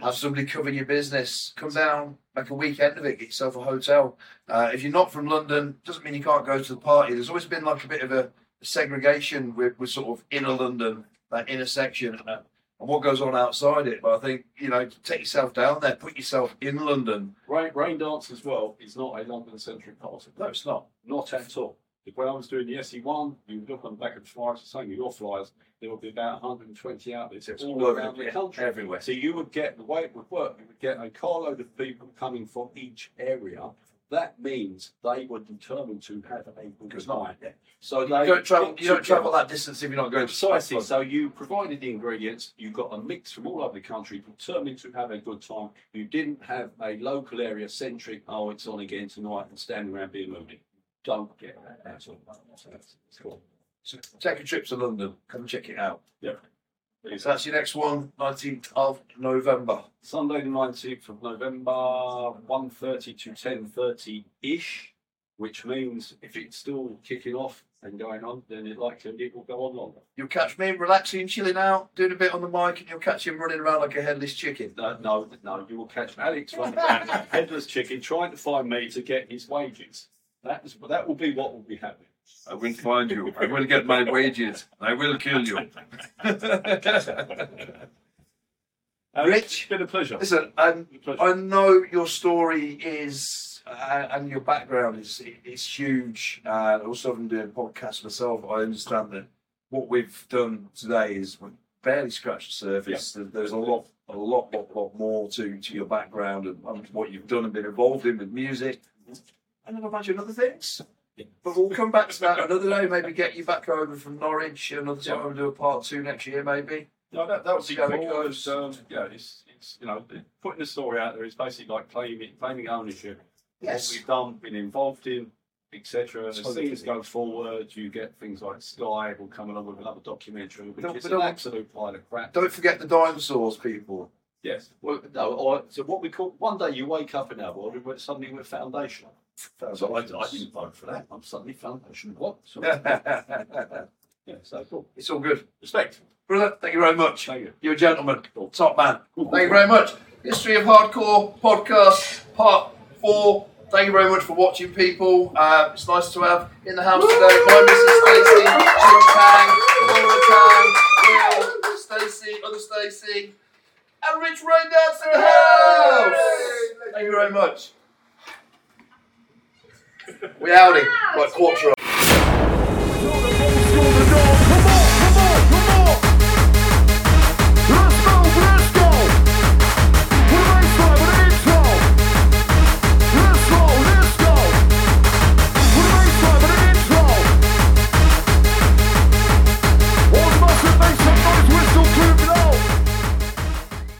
have somebody cover your business. Come down, make a weekend of it, get yourself a hotel. Uh, if you're not from London, doesn't mean you can't go to the party. There's always been like a bit of a segregation with, with sort of inner London, that intersection, uh, and what goes on outside it. But I think, you know, take yourself down there, put yourself in London. Rain, rain dance as well is not a London centric party. No, it's not. Not at all. When I was doing the SE1, you look on the back of the flyers, same with your flyers, there would be about 120 outlets It's all around the country. everywhere. So you would get, the way it would work, you would get a carload of people coming from each area. That means they were determined to have a good night. So You they don't travel. You don't travel that distance if you're not going to Precisely. So you provided the ingredients. You got a mix from all over the country, determined to have a good time. You didn't have a local area centric. Oh, it's on again tonight, and standing around being moody. Don't get that at all. So that's cool. So take a trip to London. Come check it out. Yeah. So that's your next one, 19th of November. Sunday the nineteenth of November, 1.30 to ten thirty ish, which means if it's still kicking off and going on, then it likely it will go on longer. You'll catch me relaxing, chilling out, doing a bit on the mic, and you'll catch him running around like a headless chicken. No, no, no, you will catch Alex running around like headless chicken trying to find me to get his wages. That is that will be what will be happening. I will find you. I will get my wages. I will kill you. Uh, Rich? it's been a pleasure. Listen, um, Pleasure. I know your story is uh, and your background is is huge. Uh, also, I'm doing a podcast myself. I understand that what we've done today is we've barely scratched the surface. There- There's a lot, a lot, lot, lot more to to your background and, and what you've done and been involved in with music, and then a bunch of other things. Yeah. But we'll come back to that another day. Maybe get you back over from Norwich another time. We'll do a part two next year, maybe. No, that, that would be See how it cool. goes. Um, yeah, it's, it's you know putting the story out there is basically like claiming claiming ownership. Yes. What we've done, been involved in, etc. As things go forward, you get things like Sky will come along with another documentary, which don't- is an absolute pile of crap. Don't forget the dinosaurs, people. Yes. Well, no. Or, so what we call one day you wake up in our world and we're suddenly we're foundational. So I, I didn't vote for that. I'm suddenly foundational. What? [laughs] So, yeah. So cool. it's all good. Respect. Brother, thank you very much. Thank you. You're a gentleman. Top man. Thank you very much. History of Hardcore podcast, part four. Thank you very much for watching, people. Uh, it's nice to have in the house today my Mrs. Stacey, Jim Tang, Laura Tang, Will, Stacey, other Stacey, and Rich Rain to the house. Thank you very much. We outie. Like quarter.